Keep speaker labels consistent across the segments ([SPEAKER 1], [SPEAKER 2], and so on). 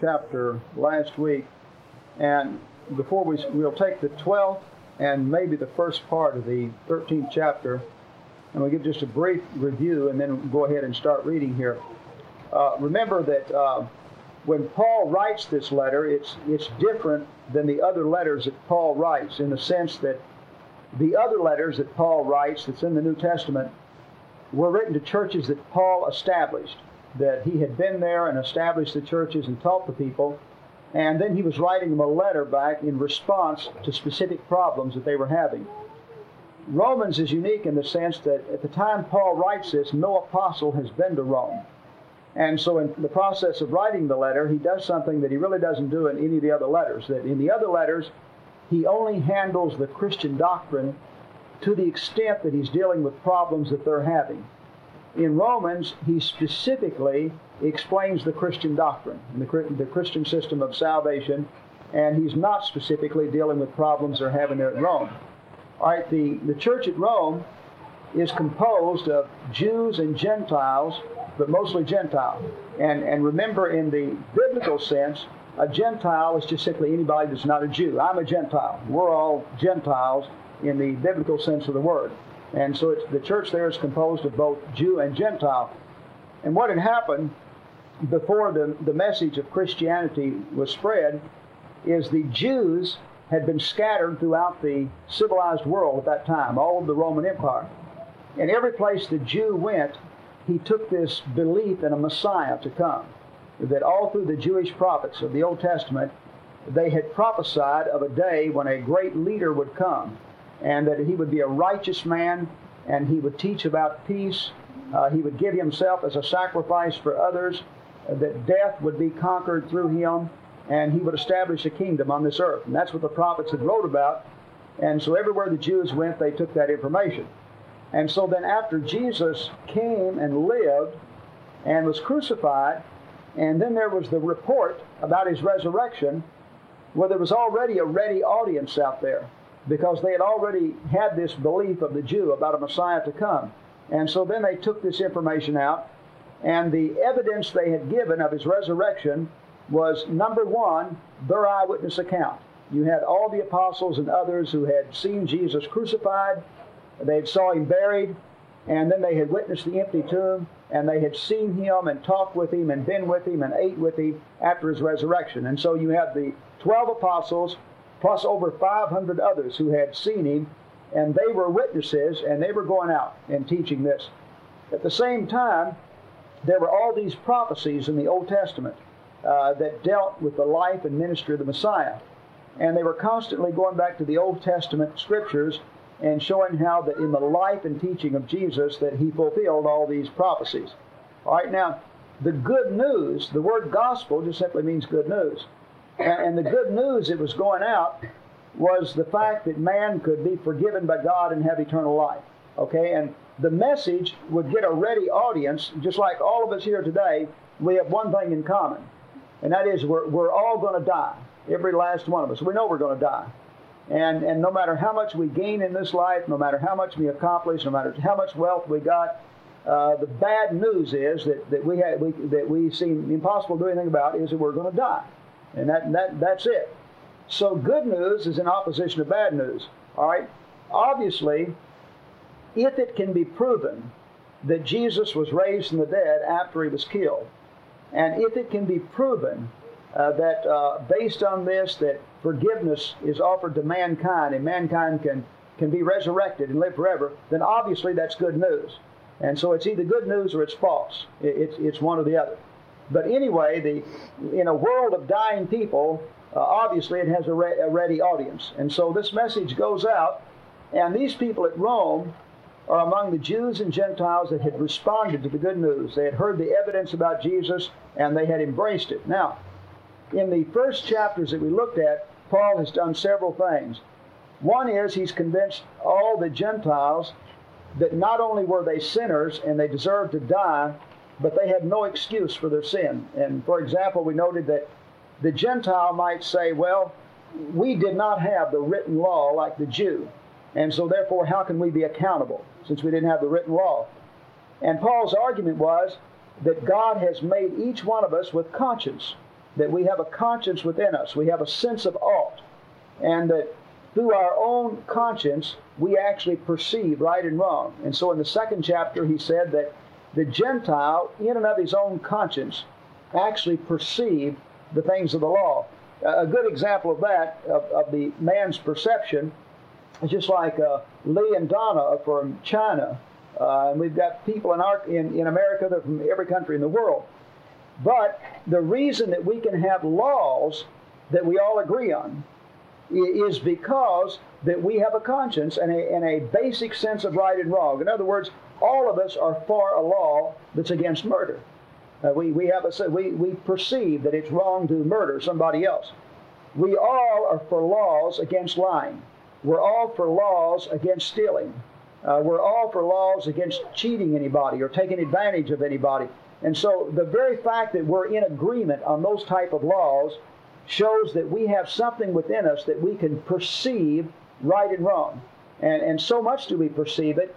[SPEAKER 1] chapter last week, and before we we'll take the 12th and maybe the first part of the 13th chapter, and we'll give just a brief review, and then go ahead and start reading here. Uh, remember that uh, when Paul writes this letter, it's it's different than the other letters that Paul writes in the sense that the other letters that Paul writes, that's in the New Testament, were written to churches that Paul established. That he had been there and established the churches and taught the people, and then he was writing them a letter back in response to specific problems that they were having. Romans is unique in the sense that at the time Paul writes this, no apostle has been to Rome. And so, in the process of writing the letter, he does something that he really doesn't do in any of the other letters. That in the other letters, he only handles the Christian doctrine to the extent that he's dealing with problems that they're having. In Romans, he specifically explains the Christian doctrine, the, the Christian system of salvation, and he's not specifically dealing with problems they're having there at Rome. All right, the, the church at Rome is composed of Jews and Gentiles, but mostly Gentile. And, and remember, in the biblical sense, a Gentile is just simply anybody that's not a Jew. I'm a Gentile. We're all Gentiles in the biblical sense of the word. And so the church there is composed of both Jew and Gentile. And what had happened before the, the message of Christianity was spread is the Jews had been scattered throughout the civilized world at that time, all of the Roman Empire. And every place the Jew went, he took this belief in a Messiah to come that all through the Jewish prophets of the Old Testament, they had prophesied of a day when a great leader would come, and that he would be a righteous man, and he would teach about peace. Uh, he would give himself as a sacrifice for others, uh, that death would be conquered through him, and he would establish a kingdom on this earth. And that's what the prophets had wrote about. And so everywhere the Jews went, they took that information. And so then after Jesus came and lived and was crucified, and then there was the report about his resurrection, where there was already a ready audience out there because they had already had this belief of the Jew about a Messiah to come. And so then they took this information out, and the evidence they had given of his resurrection was number one, their eyewitness account. You had all the apostles and others who had seen Jesus crucified, they had saw him buried, and then they had witnessed the empty tomb, and they had seen him and talked with him and been with him and ate with him after his resurrection. And so you have the 12 apostles plus over 500 others who had seen him, and they were witnesses, and they were going out and teaching this. At the same time, there were all these prophecies in the Old Testament uh, that dealt with the life and ministry of the Messiah. And they were constantly going back to the Old Testament scriptures and showing how that in the life and teaching of Jesus that he fulfilled all these prophecies. All right, now the good news, the word gospel just simply means good news. And, and the good news that was going out was the fact that man could be forgiven by God and have eternal life. Okay, and the message would get a ready audience, just like all of us here today, we have one thing in common, and that is we're, we're all going to die. Every last one of us. We know we're going to die. And, and no matter how much we gain in this life, no matter how much we accomplish, no matter how much wealth we got, uh, the bad news is that, that we have we, that we seem impossible to do anything about is that we're going to die, and that, that that's it. So good news is in opposition to bad news. All right. Obviously, if it can be proven that Jesus was raised from the dead after he was killed, and if it can be proven uh, that uh, based on this that forgiveness is offered to mankind and mankind can, can be resurrected and live forever, then obviously that's good news. And so it's either good news or it's false. It's, it's one or the other. But anyway, the, in a world of dying people, uh, obviously it has a, re- a ready audience. And so this message goes out, and these people at Rome are among the Jews and Gentiles that had responded to the good news. They had heard the evidence about Jesus and they had embraced it. Now, in the first chapters that we looked at, Paul has done several things. One is he's convinced all the Gentiles that not only were they sinners and they deserved to die, but they had no excuse for their sin. And for example, we noted that the Gentile might say, well, we did not have the written law like the Jew. And so therefore, how can we be accountable since we didn't have the written law? And Paul's argument was that God has made each one of us with conscience that we have a conscience within us. We have a sense of ought. And that through our own conscience, we actually perceive right and wrong. And so in the second chapter, he said that the Gentile, in and of his own conscience, actually perceived the things of the law. A good example of that, of, of the man's perception, is just like uh, Lee and Donna from China. Uh, and we've got people in, our, in, in America that are from every country in the world. But the reason that we can have laws that we all agree on is because that we have a conscience and a, and a basic sense of right and wrong. In other words, all of us are for a law that's against murder. Uh, we, we, have a, we, we perceive that it's wrong to murder somebody else. We all are for laws against lying. We're all for laws against stealing. Uh, we're all for laws against cheating anybody or taking advantage of anybody. And so the very fact that we're in agreement on those type of laws shows that we have something within us that we can perceive right and wrong. And, and so much do we perceive it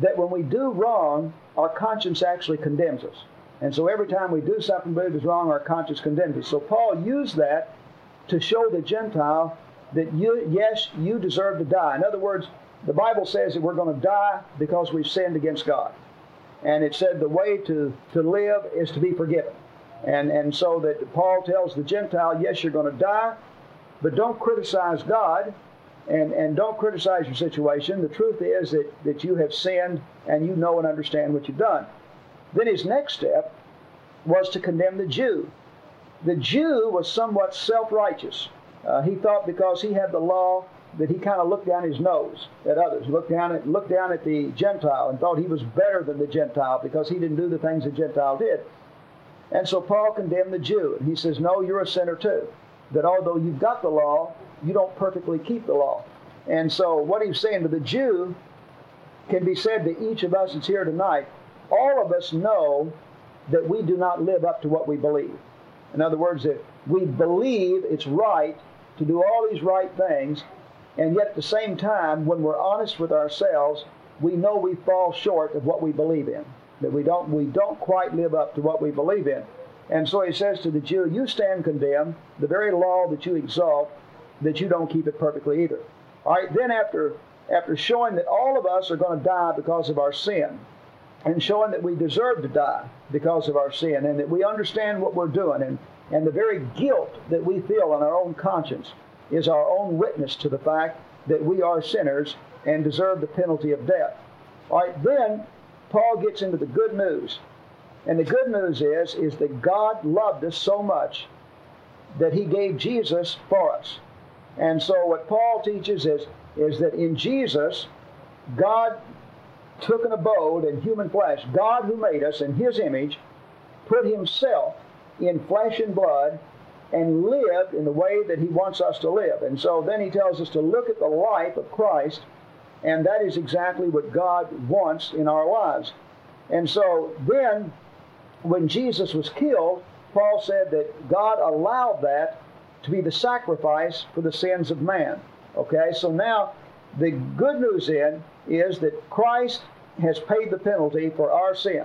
[SPEAKER 1] that when we do wrong, our conscience actually condemns us. And so every time we do something that is wrong, our conscience condemns us. So Paul used that to show the Gentile that you, yes, you deserve to die. In other words, the Bible says that we're going to die because we've sinned against God. And it said the way to, to live is to be forgiven. And, and so that Paul tells the Gentile, yes, you're going to die, but don't criticize God and, and don't criticize your situation. The truth is that, that you have sinned and you know and understand what you've done. Then his next step was to condemn the Jew. The Jew was somewhat self righteous. Uh, he thought because he had the law that he kind of looked down his nose at others, looked down at, looked down at the Gentile and thought he was better than the Gentile because he didn't do the things the Gentile did. And so Paul condemned the Jew. And he says, No, you're a sinner too. That although you've got the law, you don't perfectly keep the law. And so what he's saying to the Jew can be said to each of us that's here tonight all of us know that we do not live up to what we believe. In other words, that we believe it's right to do all these right things, and yet at the same time, when we're honest with ourselves, we know we fall short of what we believe in. That we don't we don't quite live up to what we believe in. And so he says to the Jew, You stand condemned, the very law that you exalt, that you don't keep it perfectly either. All right, then after after showing that all of us are going to die because of our sin, and showing that we deserve to die because of our sin and that we understand what we're doing and, and the very guilt that we feel in our own conscience is our own witness to the fact that we are sinners and deserve the penalty of death. All right, then Paul gets into the good news. And the good news is, is that God loved us so much that he gave Jesus for us. And so what Paul teaches is, is that in Jesus, God took an abode in human flesh. God, who made us in his image, put himself in flesh and blood and lived in the way that he wants us to live. And so then he tells us to look at the life of Christ, and that is exactly what God wants in our lives. And so then, when Jesus was killed, Paul said that God allowed that to be the sacrifice for the sins of man. Okay, so now the good news in is that Christ has paid the penalty for our sin.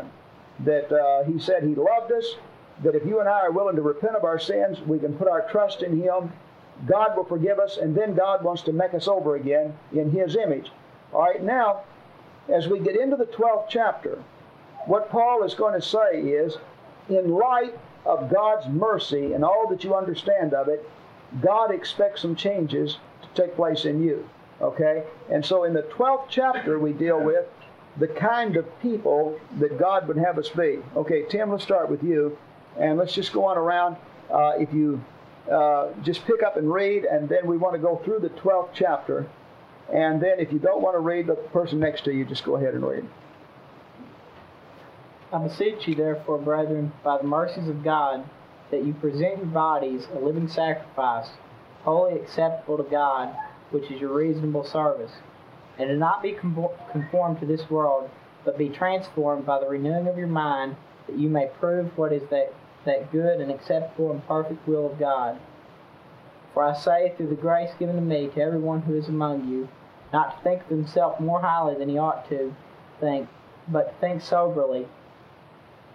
[SPEAKER 1] That uh, He said He loved us, that if you and I are willing to repent of our sins, we can put our trust in Him. God will forgive us, and then God wants to make us over again in His image. All right, now, as we get into the 12th chapter, what Paul is going to say is, in light of God's mercy and all that you understand of it, God expects some changes to take place in you. Okay? And so in the 12th chapter, we deal with the kind of people that God would have us be. Okay, Tim, let's start with you. And let's just go on around. Uh, if you uh, just pick up and read, and then we want to go through the 12th chapter. And then if you don't want to read, the person next to you, just go ahead and read.
[SPEAKER 2] I beseech you, therefore, brethren, by the mercies of God, that you present your bodies a living sacrifice, wholly acceptable to God which is your reasonable service. And do not be conformed to this world, but be transformed by the renewing of your mind, that you may prove what is that, that good and acceptable and perfect will of God. For I say, through the grace given to me, to everyone who is among you, not to think of himself more highly than he ought to think, but to think soberly,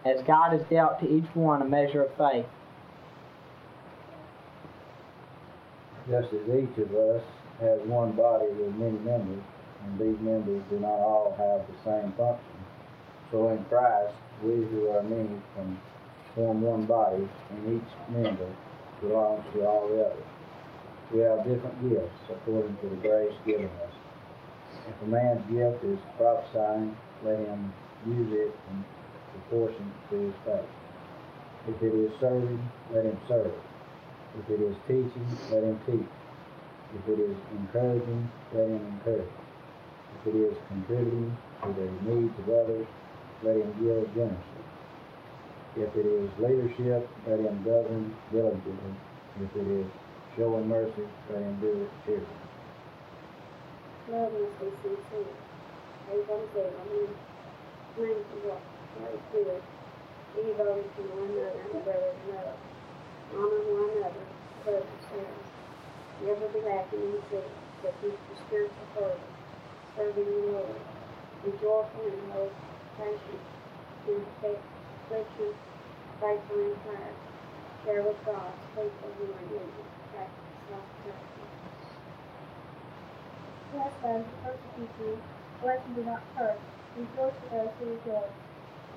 [SPEAKER 2] as God has dealt to each one a measure of faith.
[SPEAKER 3] just as each of us has one body with many members, and these members do not all have the same function. So in Christ, we who are many can form one body, and each member belongs to all the others. We have different gifts according to the grace given us. If a man's gift is prophesying, let him use it proportion to his faith. If it is serving, let him serve. If it is teaching, let him teach. If it is encouraging, let him encourage. If it is contributing to the needs of others, let him give generously. If it is leadership, let him govern diligently. If it is showing mercy, let him do it cheerfully.
[SPEAKER 4] Love must be sincere. Everybody said, I mean, mindful is good. Be devoted to one another brother. Honor one another, love yourselves. Never be lacking in but your spiritual serving the Lord. Be in hope, patient in affliction, faithful in prayer. Share with God, faithful who are needy.
[SPEAKER 5] Bless those who persecute you. Bless and do not curse. Rejoice with those who rejoice.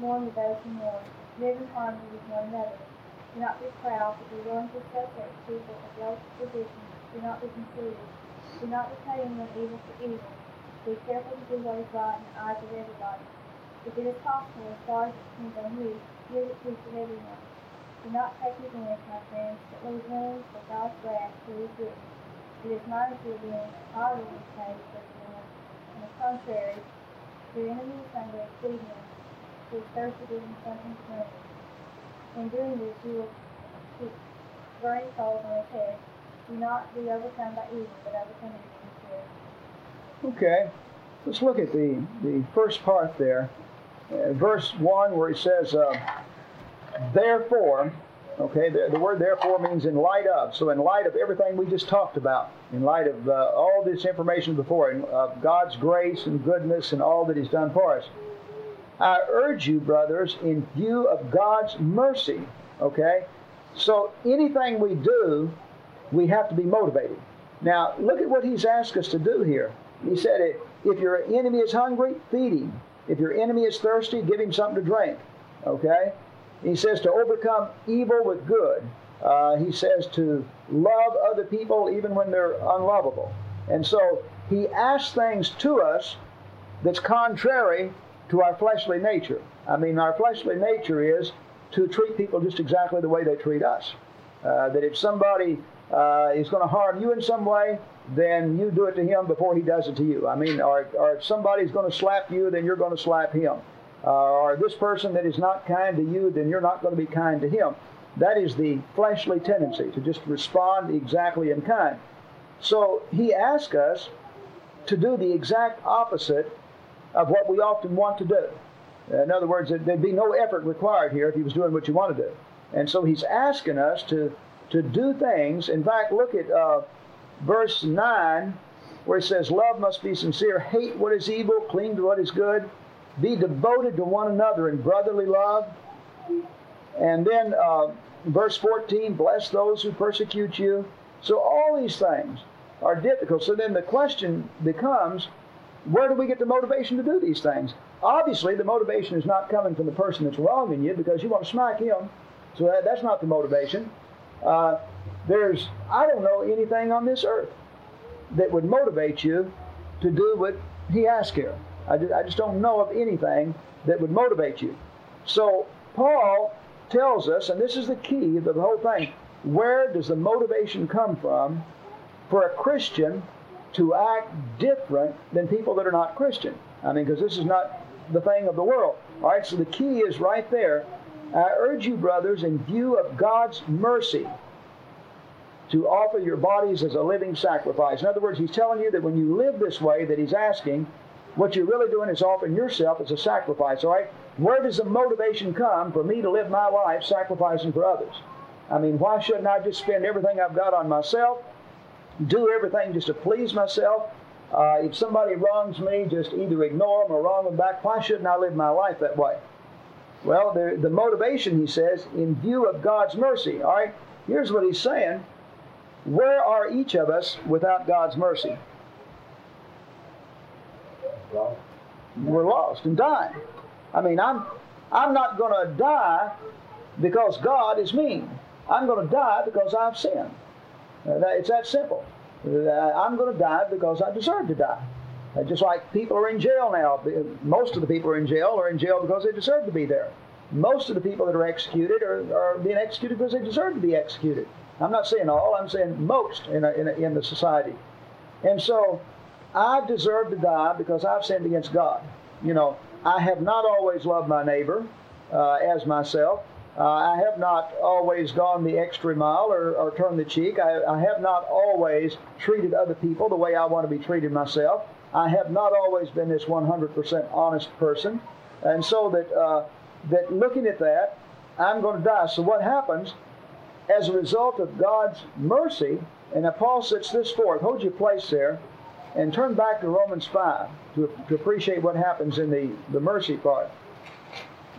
[SPEAKER 5] Mourn with those who mourn. Live in harmony with one another. Do not be proud, but be willing to with people of low position. Do not be conceited. Do not repay anyone evil for evil. Be careful to do what is right in the eyes of everybody. If it is possible, as far as it depends on you, give the peace of everyone. Do not take revenge, my friends, but leave room for God's wrath to his written. It is mine to avenge, I will repay, says the Lord. On the contrary, your enemy is hungry, feed him. Thirsty, give him something to. In doing this, you will keep burning coals on his head. Do not be overcome by evil, but overcome evil with good.
[SPEAKER 1] Okay, let's look at the, the first part there. Uh, verse 1, where it says, uh, Therefore, okay, the, the word therefore means in light of. So, in light of everything we just talked about, in light of uh, all this information before, in, of God's grace and goodness and all that He's done for us, I urge you, brothers, in view of God's mercy, okay? So, anything we do, we have to be motivated. Now, look at what He's asked us to do here. He said, if your enemy is hungry, feed him. If your enemy is thirsty, give him something to drink. Okay? He says to overcome evil with good. Uh, he says to love other people even when they're unlovable. And so he asks things to us that's contrary to our fleshly nature. I mean, our fleshly nature is to treat people just exactly the way they treat us. Uh, that if somebody uh, is going to harm you in some way, then you do it to him before he does it to you. I mean, or, or if somebody's going to slap you, then you're going to slap him. Uh, or this person that is not kind to you, then you're not going to be kind to him. That is the fleshly tendency to just respond exactly in kind. So he asks us to do the exact opposite of what we often want to do. In other words, there'd be no effort required here if he was doing what you want to do. And so he's asking us to, to do things. In fact, look at uh, verse 9, where it says, Love must be sincere, hate what is evil, cling to what is good, be devoted to one another in brotherly love. And then uh, verse 14, bless those who persecute you. So all these things are difficult. So then the question becomes, where do we get the motivation to do these things? Obviously, the motivation is not coming from the person that's wronging you because you want to smack him. So that, that's not the motivation. Uh, there's, I don't know anything on this earth that would motivate you to do what he asked here. I just, I just don't know of anything that would motivate you. So Paul tells us, and this is the key of the whole thing, where does the motivation come from for a Christian to act different than people that are not Christian? I mean, because this is not the thing of the world. All right, so the key is right there. I urge you, brothers, in view of God's mercy, to offer your bodies as a living sacrifice. In other words, he's telling you that when you live this way, that he's asking, what you're really doing is offering yourself as a sacrifice, all right? Where does the motivation come for me to live my life sacrificing for others? I mean, why shouldn't I just spend everything I've got on myself, do everything just to please myself? Uh, if somebody wrongs me, just either ignore them or wrong them back. Why shouldn't I live my life that way? Well, the, the motivation, he says, in view of God's mercy. All right, here's what he's saying. where are each of us without God's mercy? We're lost and dying. I mean, I'm I'm not going to die because God is mean. I'm going to die because I've sinned. Uh, that, it's that simple. Uh, I'm going to die because I deserve to die. Uh, just like people are in jail now. Most of the people are in jail are in jail because they deserve to be there. Most of the people that are executed are, are being executed because they deserve to be executed. I'm not saying all, I'm saying most in, a, in, a, in the society. And so I deserve to die because I've sinned against God. You know, I have not always loved my neighbor uh, as myself. Uh, I have not always gone the extra mile or, or turned the cheek. I, I, have not always treated other people the way I want to be treated myself. I have not always been this 100% honest person. And so that, uh, that looking at that, I'm going to die. So what happens as a result of God's mercy, and now Paul sets this forth. Hold your place there and turn back to Romans 5 to, to appreciate what happens in the, the mercy part.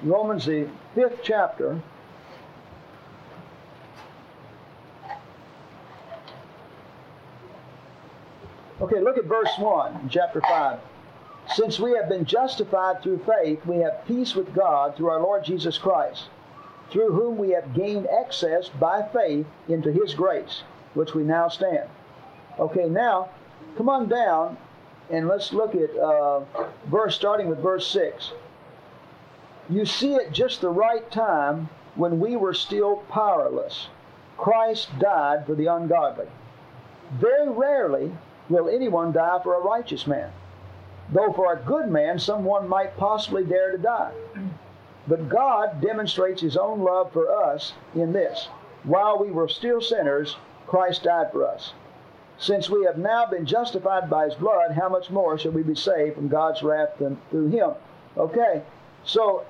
[SPEAKER 1] Romans, the fifth chapter. Okay, look at verse 1 chapter 5. Since we have been justified through faith, we have peace with God through our Lord Jesus Christ, through whom we have gained access by faith into his grace, which we now stand. Okay, now come on down and let's look at uh, verse starting with verse 6. You see at just the right time when we were still powerless. Christ died for the ungodly. Very rarely will anyone die for a righteous man, though for a good man someone might possibly dare to die. But God demonstrates his own love for us in this. While we were still sinners, Christ died for us. Since we have now been justified by his blood, how much more shall we be saved from God's wrath than through him? Okay, so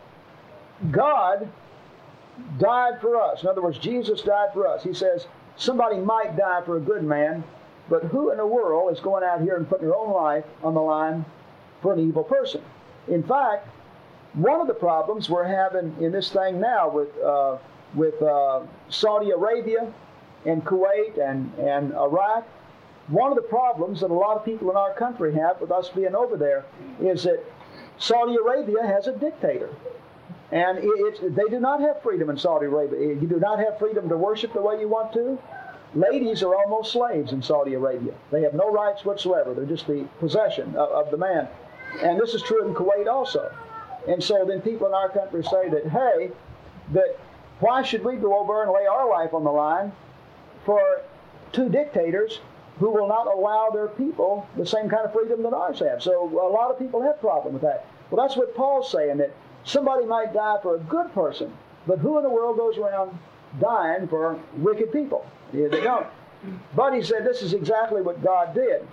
[SPEAKER 1] God died for us. In other words, Jesus died for us. He says somebody might die for a good man, but who in the world is going out here and putting their own life on the line for an evil person? In fact, one of the problems we're having in this thing now with uh, with uh, Saudi Arabia and Kuwait and, and Iraq one of the problems that a lot of people in our country have with us being over there is that Saudi Arabia has a dictator. And they do not have freedom in Saudi Arabia. You do not have freedom to worship the way you want to. Ladies are almost slaves in Saudi Arabia. They have no rights whatsoever. They're just the possession of, of the man. And this is true in Kuwait also. And so then people in our country say that, hey, that why should we go over and lay our life on the line for two dictators who will not allow their people the same kind of freedom that ours have. So a lot of people have problem with that. Well, that's what Paul's saying that somebody might die for a good person, but who in the world goes around dying for wicked people? They don't. But he said this is exactly what God did.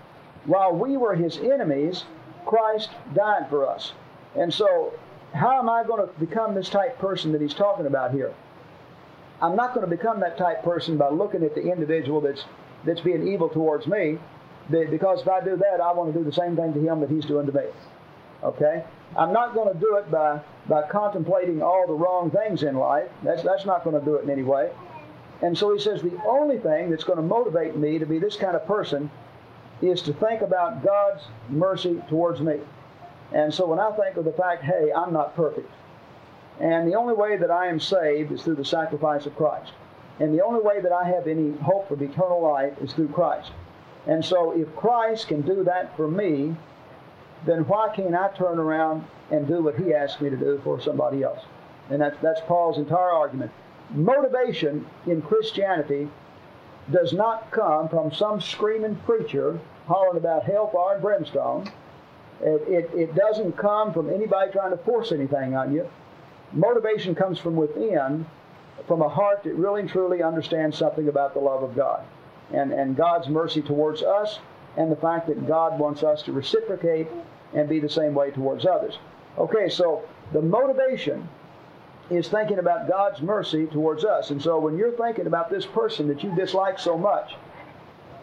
[SPEAKER 1] While we were his enemies, Christ died for us. And so, how am I going to become this type person that he's talking about here? I'm not going to become that type person by looking at the individual that's that's being evil towards me, because if I do that, I want to do the same thing to him that he's doing to me. Okay? I'm not going to do it by, by contemplating all the wrong things in life. That's, that's not going to do it in any way. And so he says the only thing that's going to motivate me to be this kind of person is to think about God's mercy towards me. And so when I think of the fact, hey, I'm not perfect, and the only way that I am saved is through the sacrifice of Christ. And the only way that I have any hope of eternal life is through Christ. And so if Christ can do that for me, then why can't I turn around and do what he asked me to do for somebody else? And that's, that's Paul's entire argument. Motivation in Christianity does not come from some screaming preacher hollering about hellfire and brimstone. It, it, it doesn't come from anybody trying to force anything on you. Motivation comes from within from a heart that really and truly understands something about the love of God and, and God's mercy towards us and the fact that God wants us to reciprocate and be the same way towards others. Okay, so the motivation is thinking about God's mercy towards us. And so when you're thinking about this person that you dislike so much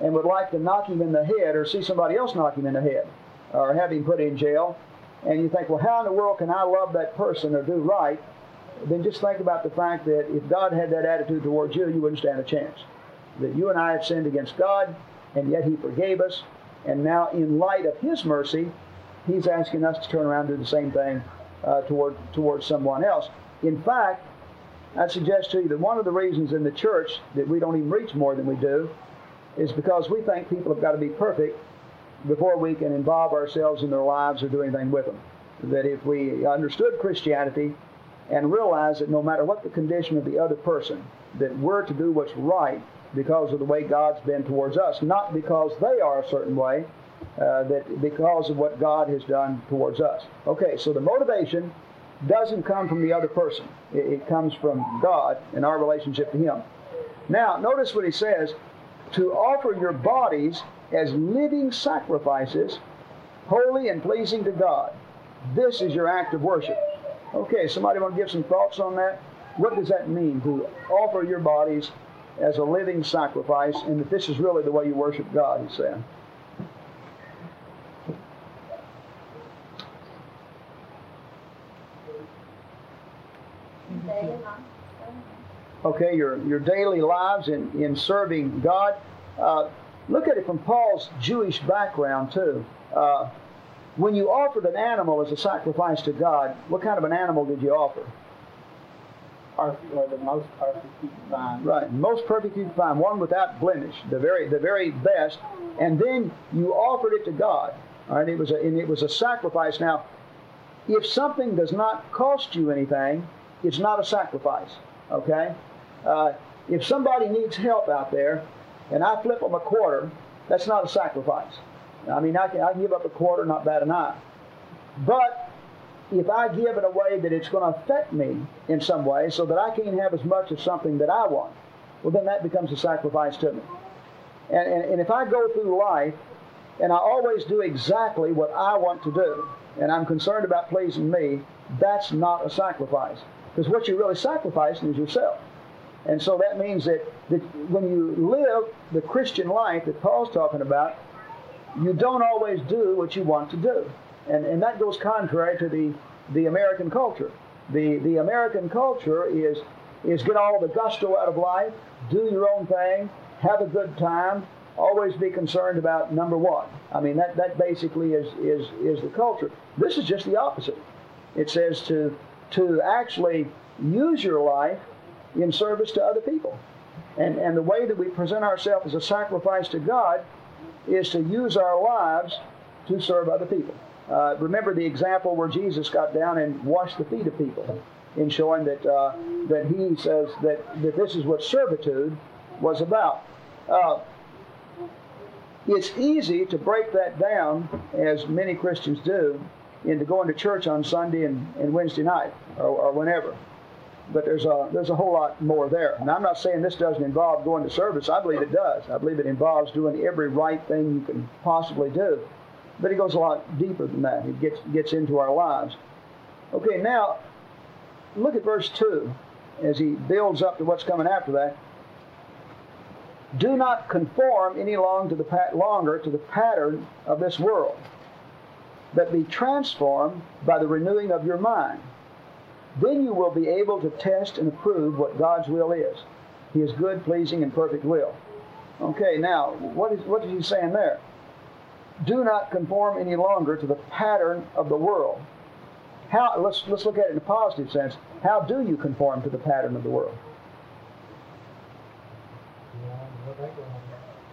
[SPEAKER 1] and would like to knock him in the head or see somebody else knock him in the head or have him put in jail, and you think, well, how in the world can I love that person or do right? then just think about the fact that if God had that attitude towards you, you wouldn't stand a chance. that you and I have sinned against God, and yet He forgave us. And now, in light of His mercy, He's asking us to turn around and do the same thing uh, toward towards someone else. In fact, I'd suggest to you that one of the reasons in the church that we don't even reach more than we do is because we think people have got to be perfect before we can involve ourselves in their lives or do anything with them. That if we understood Christianity and realized that no matter what the condition of the other person, that we're to do what's right because of the way God's been towards us, not because they are a certain way, uh, that because of what God has done towards us. Okay, so the motivation doesn't come from the other person. It, it comes from God and our relationship to Him. Now, notice what he says to offer your bodies as living sacrifices, holy and pleasing to God. This is your act of worship. Okay, somebody want to give some thoughts on that? What does that mean to offer your bodies as a living sacrifice, and that this is really the way you worship God, he said. Okay, your, your daily lives in, in serving God. Uh, look at it from Paul's Jewish background, too. Uh, when you offered an animal as a sacrifice to God, what kind of an animal did you offer?
[SPEAKER 2] Perfect, or the most perfect you can find.
[SPEAKER 1] Right, most perfect you can find, one without blemish, the very the very best, and then you offered it to God. All right, it was a and it was a sacrifice. Now, if something does not cost you anything, it's not a sacrifice. Okay, uh, if somebody needs help out there, and I flip them a quarter, that's not a sacrifice. I mean, I can, I can give up a quarter, not bad enough. But if I give in a way that it's going to affect me in some way so that I can't have as much of something that I want, well, then that becomes a sacrifice to me. And, and, and if I go through life and I always do exactly what I want to do, and I'm concerned about pleasing me, that's not a sacrifice. Because what you're really sacrificing is yourself. And so that means that, that when you live the Christian life that Paul's talking about, you don't always do what you want to do. And, and that goes contrary to the, the American culture. The, the American culture is, is get all the gusto out of life, do your own thing, have a good time, always be concerned about number one. I mean, that, that basically is, is, is the culture. This is just the opposite. It says to, to actually use your life in service to other people. And, and the way that we present ourselves as a sacrifice to God is to use our lives to serve other people. Uh, remember the example where Jesus got down and washed the feet of people, in showing that uh, that he says that, that this is what servitude was about. Uh, it's easy to break that down, as many Christians do, into going to church on Sunday and, and Wednesday night or, or whenever. But there's a there's a whole lot more there. And I'm not saying this doesn't involve going to service. I believe it does. I believe it involves doing every right thing you can possibly do. But it goes a lot deeper than that. It gets gets into our lives. Okay, now look at verse two as he builds up to what's coming after that. Do not conform any long to the longer to the pattern of this world, but be transformed by the renewing of your mind. Then you will be able to test and approve what God's will is. His good, pleasing, and perfect will. Okay, now what is what is he saying there? Do not conform any longer to the pattern of the world. How, let's, let's look at it in a positive sense. How do you conform to the pattern of the world?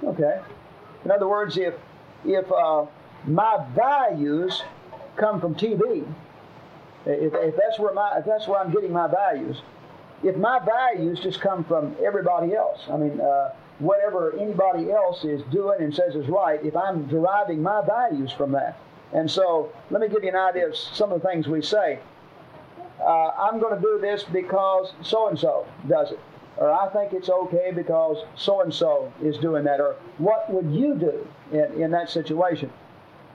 [SPEAKER 1] Okay. In other words, if, if uh, my values come from TV, if, if, that's where my, if that's where I'm getting my values, if my values just come from everybody else, I mean, uh, whatever anybody else is doing and says is right if I'm deriving my values from that. And so let me give you an idea of some of the things we say. Uh, I'm going to do this because so and so does it. Or I think it's okay because so and so is doing that. Or what would you do in, in that situation?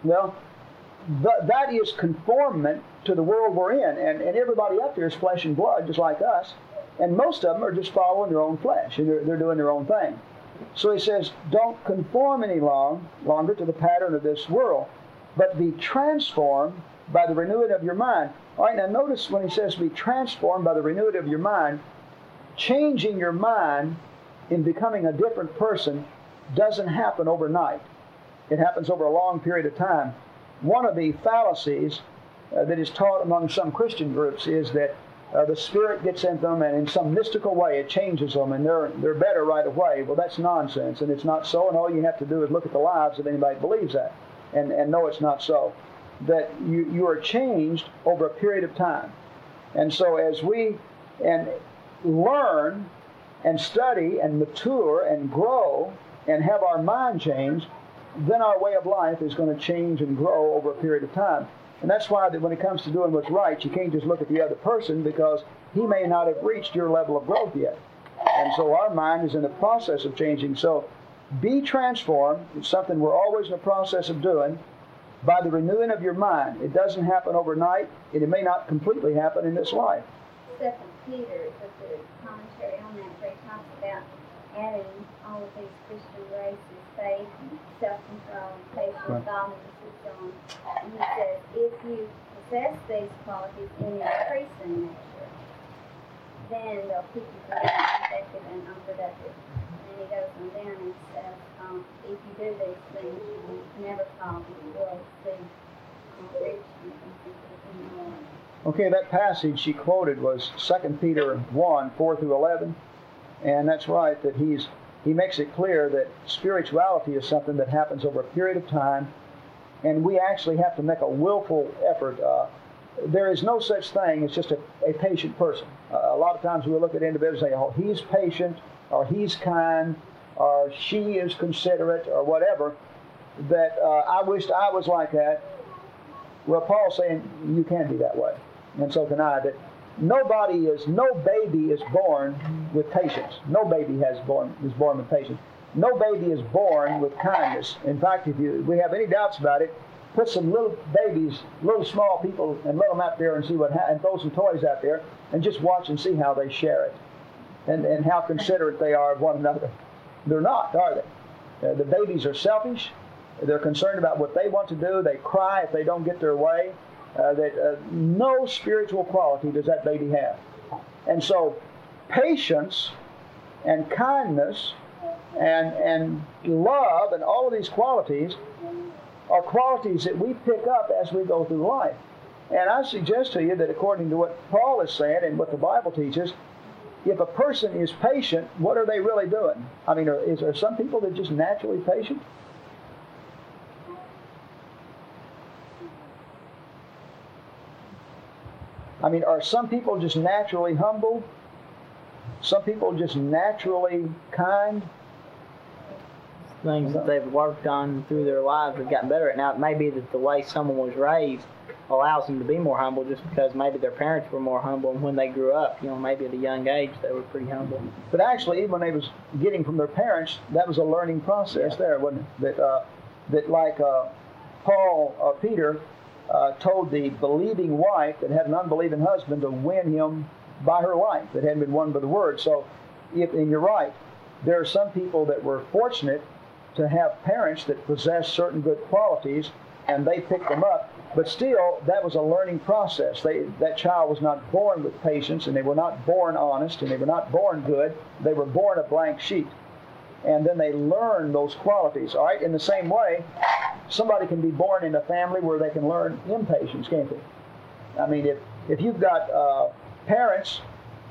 [SPEAKER 1] Well, th- that is conformment to the world we're in. And, and everybody up there is flesh and blood, just like us. And most of them are just following their own flesh and they're, they're doing their own thing. So he says, don't conform any long, longer to the pattern of this world, but be transformed by the renewing of your mind. All right, now notice when he says be transformed by the renewing of your mind, changing your mind in becoming a different person doesn't happen overnight. It happens over a long period of time. One of the fallacies uh, that is taught among some Christian groups is that uh, the Spirit gets in them and in some mystical way it changes them and they're, they're better right away. Well, that's nonsense and it's not so, and all you have to do is look at the lives of anybody that believes that and, and know it's not so. That you, you are changed over a period of time. And so as we and learn and study and mature and grow and have our mind changed, then our way of life is going to change and grow over a period of time. And that's why that when it comes to doing what's right, you can't just look at the other person because he may not have reached your level of growth yet. And so our mind is in the process of changing. So be transformed. It's something we're always in the process of doing by the renewing of your mind. It doesn't happen overnight, and it may not completely happen in this life.
[SPEAKER 4] Second Peter, the commentary on that, where he talks about adding all of these Christian graces, faith, self-control, patience,
[SPEAKER 1] Right.
[SPEAKER 4] And. And he says, if you possess these qualities in increasing nature, then they'll keep you from being effective and unproductive. And he goes on down and says, um, if you do these things, you will never fall, you will see.
[SPEAKER 1] Okay, that passage she quoted was 2 Peter 1, 4 through 11. And that's right, that he's he makes it clear that spirituality is something that happens over a period of time, and we actually have to make a willful effort. Uh, there is no such thing as just a, a patient person. Uh, a lot of times we look at individuals and say, oh, he's patient, or he's kind, or she is considerate, or whatever, that uh, I wished I was like that. Well, Paul's saying you can be that way, and so can I. That nobody is, no baby is born with patience. No baby has born is born with patience. No baby is born with kindness. In fact, if you we have any doubts about it, put some little babies, little small people, and let them out there and see what ha- and throw some toys out there and just watch and see how they share it, and and how considerate they are of one another. They're not, are they? Uh, the babies are selfish. They're concerned about what they want to do. They cry if they don't get their way. Uh, that uh, no spiritual quality does that baby have. And so, patience and kindness and and love and all of these qualities are qualities that we pick up as we go through life. And I suggest to you that according to what Paul is saying and what the Bible teaches, if a person is patient, what are they really doing? I mean, are, is there some people that are just naturally patient? I mean, are some people just naturally humble? Some people just naturally kind?
[SPEAKER 2] Things that they've worked on through their lives have gotten better at. Now, it may be that the way someone was raised allows them to be more humble just because maybe their parents were more humble and when they grew up, you know, maybe at a young age they were pretty humble.
[SPEAKER 1] But actually, even when they was getting from their parents, that was a learning process there, wasn't it? That, uh, that like uh, Paul or Peter uh, told the believing wife that had an unbelieving husband to win him by her life that hadn't been won by the word. So, if and you're right, there are some people that were fortunate to have parents that possess certain good qualities, and they picked them up. But still, that was a learning process. They, that child was not born with patience, and they were not born honest, and they were not born good. They were born a blank sheet. And then they learn those qualities. All right. In the same way, somebody can be born in a family where they can learn impatience, can't they? I mean, if if you've got uh, parents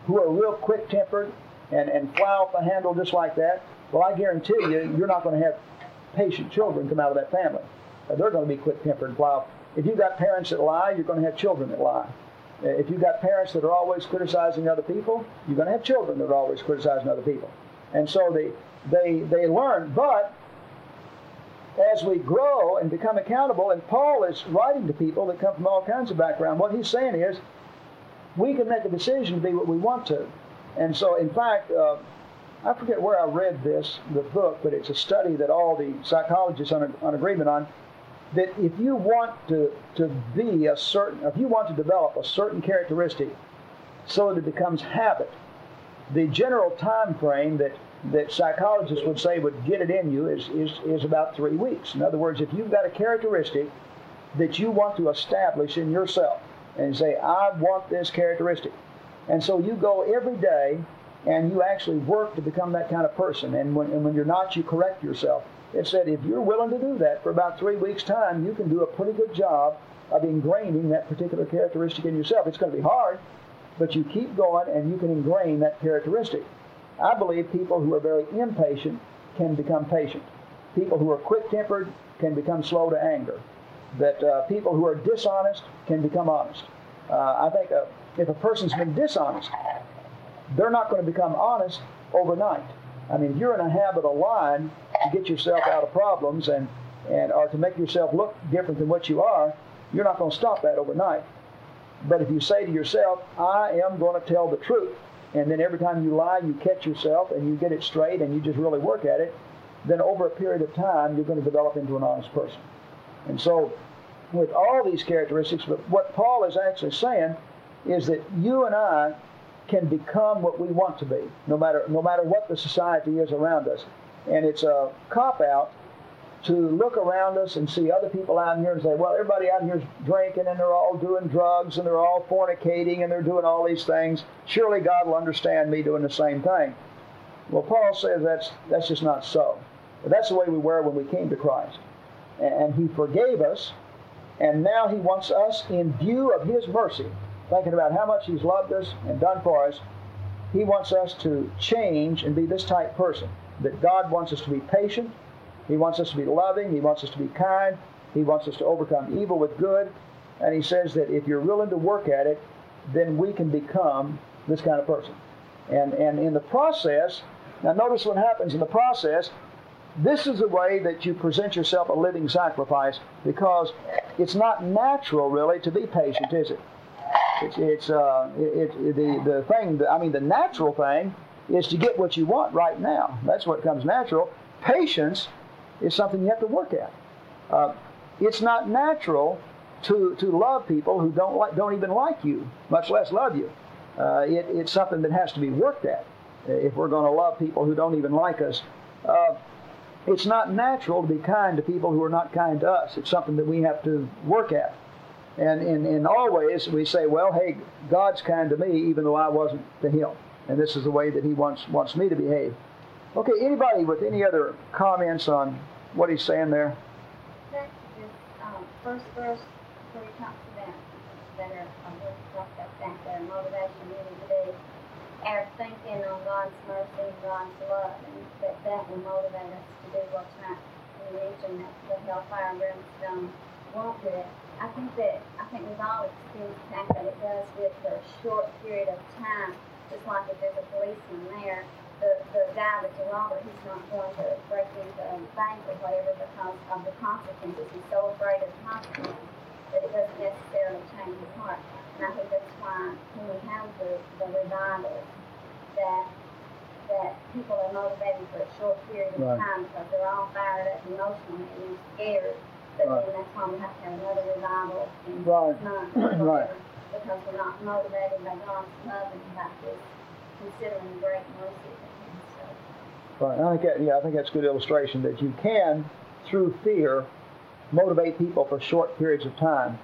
[SPEAKER 1] who are real quick-tempered and and fly off the handle just like that, well, I guarantee you, you're not going to have patient children come out of that family. Uh, they're going to be quick-tempered and fly. If you've got parents that lie, you're going to have children that lie. Uh, If you've got parents that are always criticizing other people, you're going to have children that are always criticizing other people. And so they they they learn, but as we grow and become accountable, and Paul is writing to people that come from all kinds of background, what he's saying is we can make a decision to be what we want to. And so, in fact, uh, I forget where I read this, the book, but it's a study that all the psychologists are on agreement on. That if you want to, to be a certain, if you want to develop a certain characteristic so that it becomes habit, the general time frame that, that psychologists would say would get it in you is, is, is about three weeks. In other words, if you've got a characteristic that you want to establish in yourself and say, I want this characteristic. And so you go every day and you actually work to become that kind of person. And when, and when you're not, you correct yourself. It said if you're willing to do that for about three weeks' time, you can do a pretty good job of ingraining that particular characteristic in yourself. It's going to be hard, but you keep going and you can ingrain that characteristic. I believe people who are very impatient can become patient. People who are quick tempered can become slow to anger. That uh, people who are dishonest can become honest. Uh, I think uh, if a person's been dishonest, they're not going to become honest overnight. I mean, you're in a habit of lying to get yourself out of problems and, and or to make yourself look different than what you are, you're not going to stop that overnight. But if you say to yourself, I am going to tell the truth, and then every time you lie, you catch yourself and you get it straight and you just really work at it, then over a period of time, you're going to develop into an honest person. And so, with all these characteristics, but what Paul is actually saying is that you and I can become what we want to be, no matter no matter what the society is around us. And it's a cop out to look around us and see other people out here and say, well, everybody out here is drinking and they're all doing drugs and they're all fornicating and they're doing all these things. Surely God will understand me doing the same thing. Well, Paul says that's that's just not so. But that's the way we were when we came to Christ. And He forgave us, and now He wants us, in view of His mercy, thinking about how much He's loved us and done for us, He wants us to change and be this type person. That God wants us to be patient, He wants us to be loving, He wants us to be kind, He wants us to overcome evil with good. And He says that if you're willing to work at it, then we can become this kind of person. And, and in the process, now notice what happens in the process. This is the way that you present yourself a living sacrifice because it's not natural, really, to be patient, is it? It's, it's uh, it, it, the, the thing, I mean, the natural thing is to get what you want right now. That's what comes natural. Patience is something you have to work at. Uh, it's not natural to, to love people who don't, like, don't even like you, much less love you. Uh, it, it's something that has to be worked at if we're going to love people who don't even like us. Uh, it's not natural to be kind to people who are not kind to us. It's something that we have to work at. And in, in all ways, we say, well, hey, God's kind to me even though I wasn't to him. And this is the way that he wants, wants me to behave. Okay, anybody with any other comments on what he's saying there?
[SPEAKER 6] First verse where he talks about that are, um, talk about that, their motivation really to be our thinking on God's mercy and God's love, and that that will motivate us to do what's right. You mentioned that the hellfire and brimstone won't do it. I think that I think we've all experienced the fact that it does it for a short period of time. Just like if there's a policeman there, the the guy that's a robber, he's not going to break into a bank or whatever because of the consequences. He's so afraid of the consequences that it doesn't necessarily change his heart. And I think that's why when we have the, the revivals that that people are motivated for a short period of
[SPEAKER 1] Right.
[SPEAKER 6] time because they're all fired up emotionally and scared.
[SPEAKER 1] Right.
[SPEAKER 6] then that's why we have to have another revival
[SPEAKER 1] Right. Right.
[SPEAKER 6] Because we're not motivated by God's love and by considering great mercy
[SPEAKER 1] Right. I think that, yeah, I think that's a good illustration that you can, through fear, motivate people for short periods of time,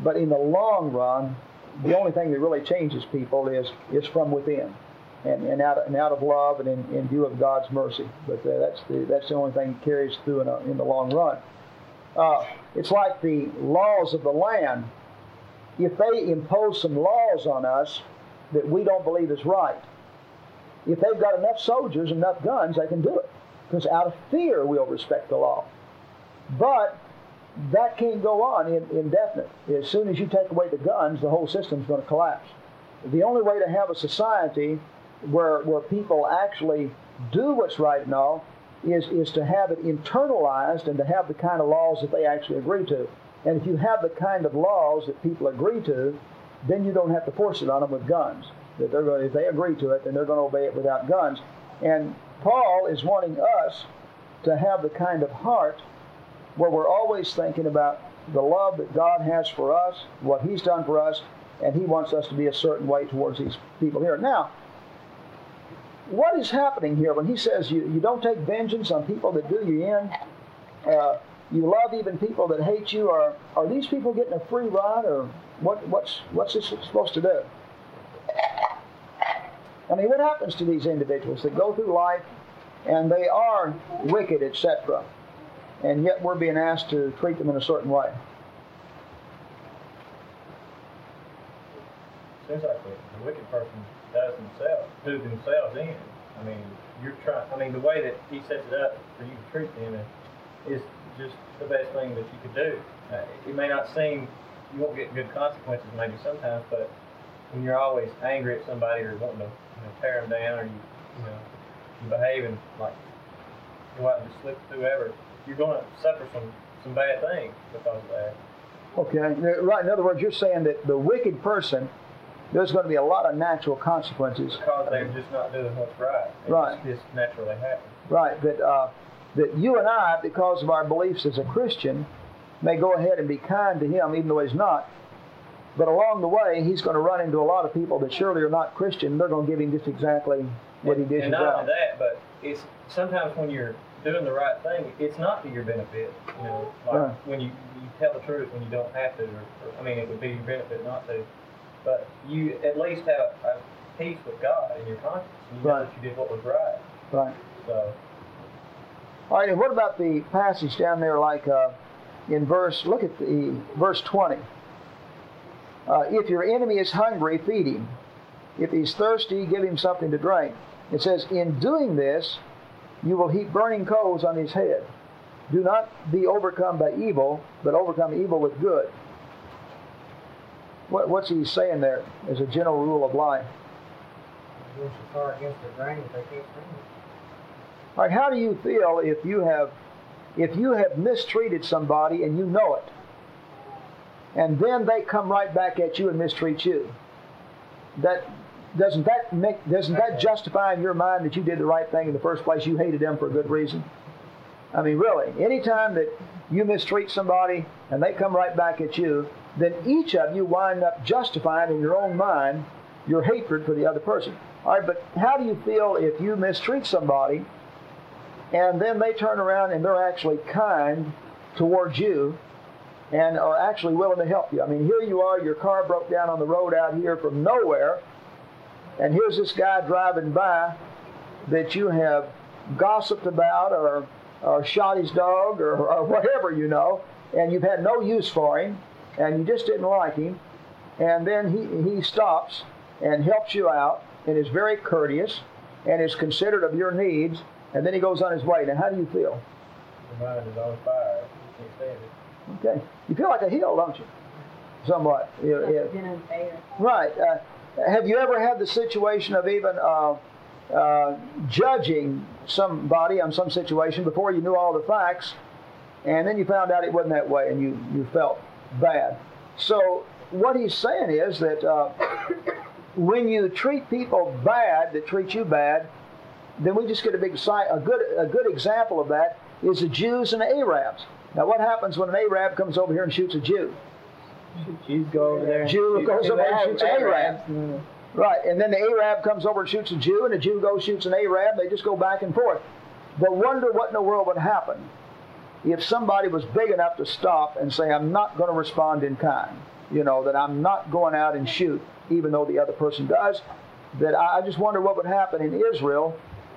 [SPEAKER 1] but in the long run, the only thing that really changes people is is from within, and, and out and out of love and in, in view of God's mercy. But uh, that's the that's the only thing that carries through in, a, in the long run. Uh, it's like the laws of the land. If they impose some laws on us that we don't believe is right, if they've got enough soldiers, enough guns, they can do it. Because out of fear, we'll respect the law. But that can't go on in, indefinite. As soon as you take away the guns, the whole system's going to collapse. The only way to have a society where, where people actually do what's right and all is, is to have it internalized and to have the kind of laws that they actually agree to. And if you have the kind of laws that people agree to, then you don't have to force it on them with guns. That they're going, if they agree to it, then they're going to obey it without guns. And Paul is wanting us to have the kind of heart where we're always thinking about the love that God has for us, what He's done for us, and He wants us to be a certain way towards these people here. Now, what is happening here when He says you, you don't take vengeance on people that do you in? Uh, you love even people that hate you. Are are these people getting a free ride, or what? What's what's this supposed to do? I mean, what happens to these individuals that go through life and they are wicked, etc., and yet we're being asked to treat them in a certain way?
[SPEAKER 7] Seems like the, wicked person does themselves, do themselves in. I mean, you're trying. I mean, the way that he sets it up for you to treat them is just the best thing that you could do. Uh, it may not seem you won't get good consequences maybe sometimes, but when you're always angry at somebody or wanting to you know, tear them down, or you you know you're behaving like you out and just slip through ever, you're going to suffer some some bad things because of that.
[SPEAKER 1] Okay, right. In other words, you're saying that the wicked person, there's going to be a lot of natural consequences.
[SPEAKER 7] Because they're just not doing what's right. It
[SPEAKER 1] Right.
[SPEAKER 7] Just, just naturally happens.
[SPEAKER 1] Right. But uh, that you and I, because of our beliefs as a Christian, may go ahead and be kind to him, even though he's not. But along the way, he's going to run into a lot of people that surely are not Christian. They're going to give him just exactly what he dishes
[SPEAKER 7] and not only that, but it's sometimes when you're doing the right thing, it's not to your benefit. You know, like
[SPEAKER 1] Right.
[SPEAKER 7] when you, you tell the truth when you don't have to, or, or I mean, it would be your benefit not to. But you at least have a peace with God in your conscience. and You know
[SPEAKER 1] Right.
[SPEAKER 7] that you did what was right.
[SPEAKER 1] Right.
[SPEAKER 7] So
[SPEAKER 1] All right. And what about the passage down there, like uh, in verse? Look at the verse twenty. Uh, if your enemy is hungry, feed him. If he's thirsty, give him something to drink. It says, in doing this, you will heap burning coals on his head. Do not be overcome by evil, but overcome evil with good. What, what's he saying there as a general rule of life?
[SPEAKER 8] Going so far against the grain that they can't stand it.
[SPEAKER 1] All right, how do you feel if you have if you have mistreated somebody and you know it, and then they come right back at you and mistreat you? That doesn't that make doesn't that justify in your mind that you did the right thing in the first place? You hated them for a good reason. I mean, really, anytime that you mistreat somebody and they come right back at you, then each of you wind up justifying in your own mind your hatred for the other person. All right, but how do you feel if you mistreat somebody and then they turn around and they're actually kind towards you and are actually willing to help you? I mean, here you are, your car broke down on the road out here from nowhere, and here's this guy driving by that you have gossiped about or, or shot his dog or, or whatever, you know, and you've had no use for him and you just didn't like him, and then he, he stops and helps you out and is very courteous and is considerate of your needs, and then he goes on his way. Now, how do you feel?
[SPEAKER 7] your mind is on fire. You can't stand it.
[SPEAKER 1] Okay. You feel like a heel, don't you? Somewhat. You-
[SPEAKER 2] That's
[SPEAKER 1] yeah.
[SPEAKER 2] been unfair.
[SPEAKER 1] Right. Uh, have you ever had the situation of even uh, uh, judging somebody on some situation before you knew all the facts, and then you found out it wasn't that way, and you, you felt bad? So what he's saying is that uh, when you treat people bad that treat you bad, then we just get a big sign. A good a good example of that is the Jews and the Arabs. Now, what happens when an Arab comes over here and shoots a Jew?
[SPEAKER 2] Jews go over there.
[SPEAKER 1] Jew
[SPEAKER 2] shoot
[SPEAKER 1] goes over there and shoots an Arab.
[SPEAKER 2] Arabs, and
[SPEAKER 1] Right, and then the Arab comes over and shoots a Jew, and the Jew goes shoots an Arab. They just go back and forth. But wonder what in the world would happen if somebody was big enough to stop and say, "I'm not going to respond in kind." You know that I'm not going out and shoot, even though the other person does. That I just wonder what would happen in Israel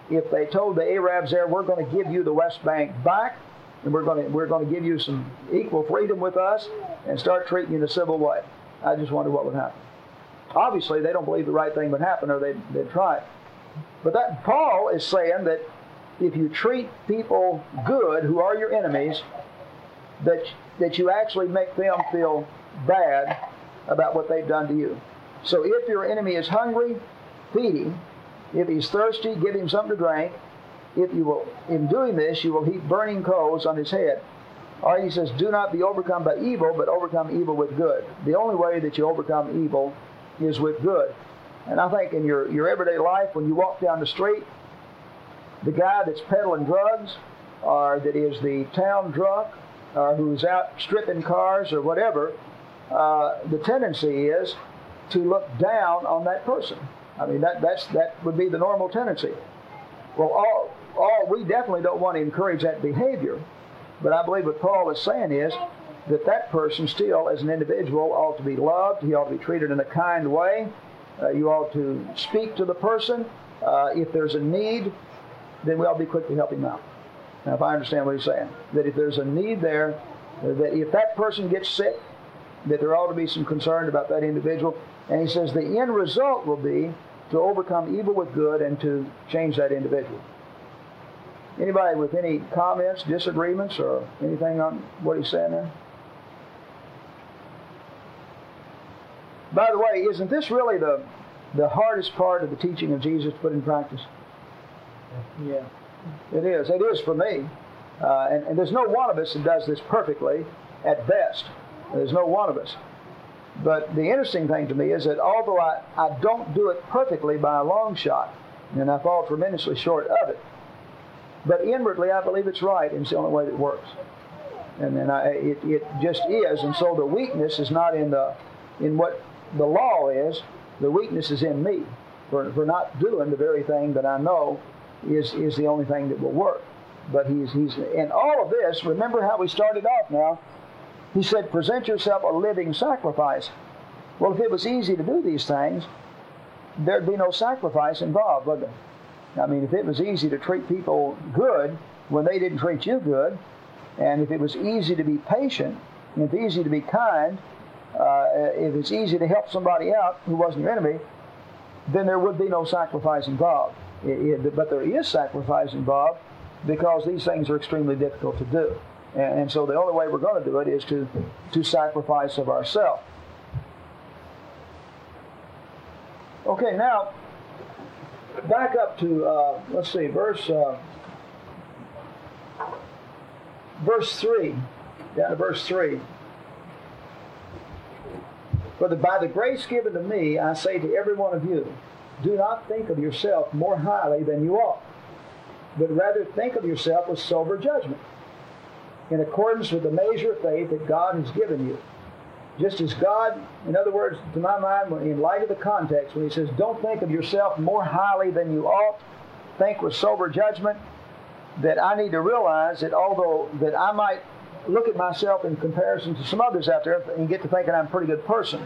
[SPEAKER 1] if they told the Arabs there, "We're going to give you the West Bank back, and we're going to we're going to give you some equal freedom with us, and start treating you in a civil way." I just wonder what would happen. Obviously, they don't believe the right thing would happen, or they'd, they'd try it. But that Paul is saying that if you treat people good who are your enemies, that that you actually make them feel bad about what they've done to you. So if your enemy is hungry, feed him. If he's thirsty, give him something to drink. If you will, in doing this, you will heap burning coals on his head. Or he says, do not be overcome by evil, but overcome evil with good. The only way that you overcome evil is with good. And I think in your, your everyday life, when you walk down the street, the guy that's peddling drugs, or that is the town drunk, or who's out stripping cars or whatever, uh, the tendency is to look down on that person. I mean, that, that's, that would be the normal tendency. Well, all, all, we definitely don't want to encourage that behavior, but I believe what Paul is saying is that that person still, as an individual, ought to be loved. He ought to be treated in a kind way. Uh, you ought to speak to the person. Uh, if there's a need, then we ought to be quick to help him out. Now, if I understand what he's saying, that if there's a need there, that if that person gets sick, that there ought to be some concern about that individual. And he says the end result will be to overcome evil with good and to change that individual. Anybody with any comments, disagreements, or anything on what he's saying there? By the way, isn't this really the the hardest part of the teaching of Jesus to put in practice?
[SPEAKER 2] Yeah.
[SPEAKER 1] It is. It is for me. Uh, and, and there's no one of us that does this perfectly at best. There's no one of us. But the interesting thing to me is that although I, I don't do it perfectly by a long shot, and I fall tremendously short of it, but inwardly I believe it's right, and it's the only way that works. And then I, it, it just is. And so the weakness is not in the in what the law is. The weakness is in me for, for not doing the very thing that I know is is the only thing that will work. But he's he's in all of this. Remember how we started off now. He said, "Present yourself a living sacrifice." Well, if it was easy to do these things, there'd be no sacrifice involved, would there? I mean, if it was easy to treat people good when they didn't treat you good, and if it was easy to be patient, and if easy to be kind, uh, if it's easy to help somebody out who wasn't your enemy, then there would be no sacrifice involved. But there is sacrifice involved because these things are extremely difficult to do. And, and so the only way we're going to do it is to, to sacrifice of ourselves. Okay, now back up to uh, let's see, verse uh, verse three, down to verse three. For the, by the grace given to me, I say to every one of you, do not think of yourself more highly than you ought, but rather think of yourself with sober judgment, in accordance with the measure of faith that God has given you. Just as God, in other words, to my mind, in light of the context, when he says, don't think of yourself more highly than you ought, think with sober judgment, that I need to realize that although that I might look at myself in comparison to some others out there and get to thinking I'm a pretty good person,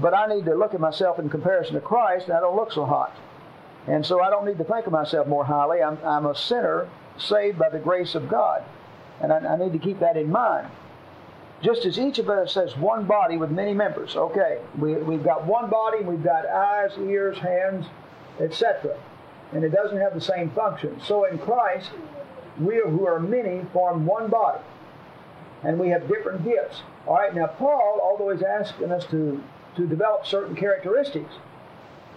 [SPEAKER 1] but I need to look at myself in comparison to Christ, and I don't look so hot. And so I don't need to think of myself more highly. I'm, I'm a sinner saved by the grace of God. And I, I need to keep that in mind just as each of us has one body with many members. Okay, we, we've got one body, we've got eyes, ears, hands, etc. And it doesn't have the same function. So in Christ, we who are many form one body. And we have different gifts. All right, now Paul, although he's asking us to, to develop certain characteristics,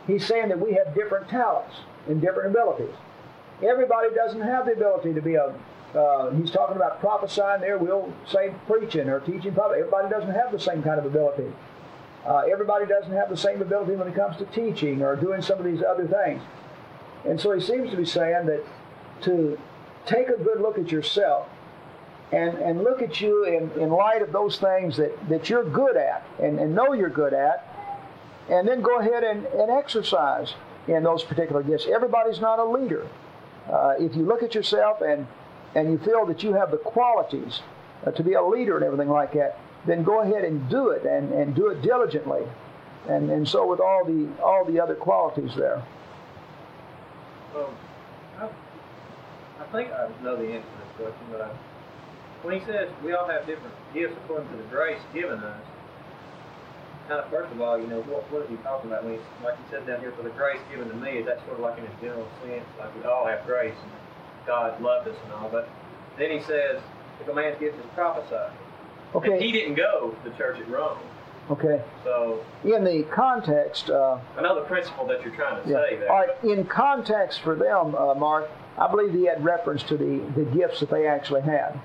[SPEAKER 1] he's saying that we have different talents and different abilities. Everybody doesn't have the ability to be a uh, he's talking about prophesying there. We'll say preaching or teaching public. Everybody doesn't have the same kind of ability. Uh, everybody doesn't have the same ability when it comes to teaching or doing some of these other things. And so he seems to be saying that to take a good look at yourself and, and look at you in, in light of those things that, that you're good at and, and know you're good at, and then go ahead and, and exercise in those particular gifts. Everybody's not a leader. Uh, if you look at yourself and and you feel that you have the qualities uh, to be a leader and everything like that, then go ahead and do it and, and do it diligently. And, and so with all the all the other qualities there.
[SPEAKER 7] Well, I, I think I know the answer to this question, but I, when he says we all have different gifts according to the grace given us, kind of first of all, you know, what, what is he talking about when he, like he said down here, for the grace given to me, is that sort of like in a general sense, like we all have grace. And, God loved us and all, but then he says, if a man's gift is prophesied,
[SPEAKER 1] Okay.
[SPEAKER 7] And he didn't go to the church at Rome.
[SPEAKER 1] Okay.
[SPEAKER 7] So.
[SPEAKER 1] In the context. Uh,
[SPEAKER 7] the principle that you're trying to
[SPEAKER 1] yeah.
[SPEAKER 7] say there.
[SPEAKER 1] All right. In context for them, uh, Mark, I believe he had reference to the, the gifts that they actually had.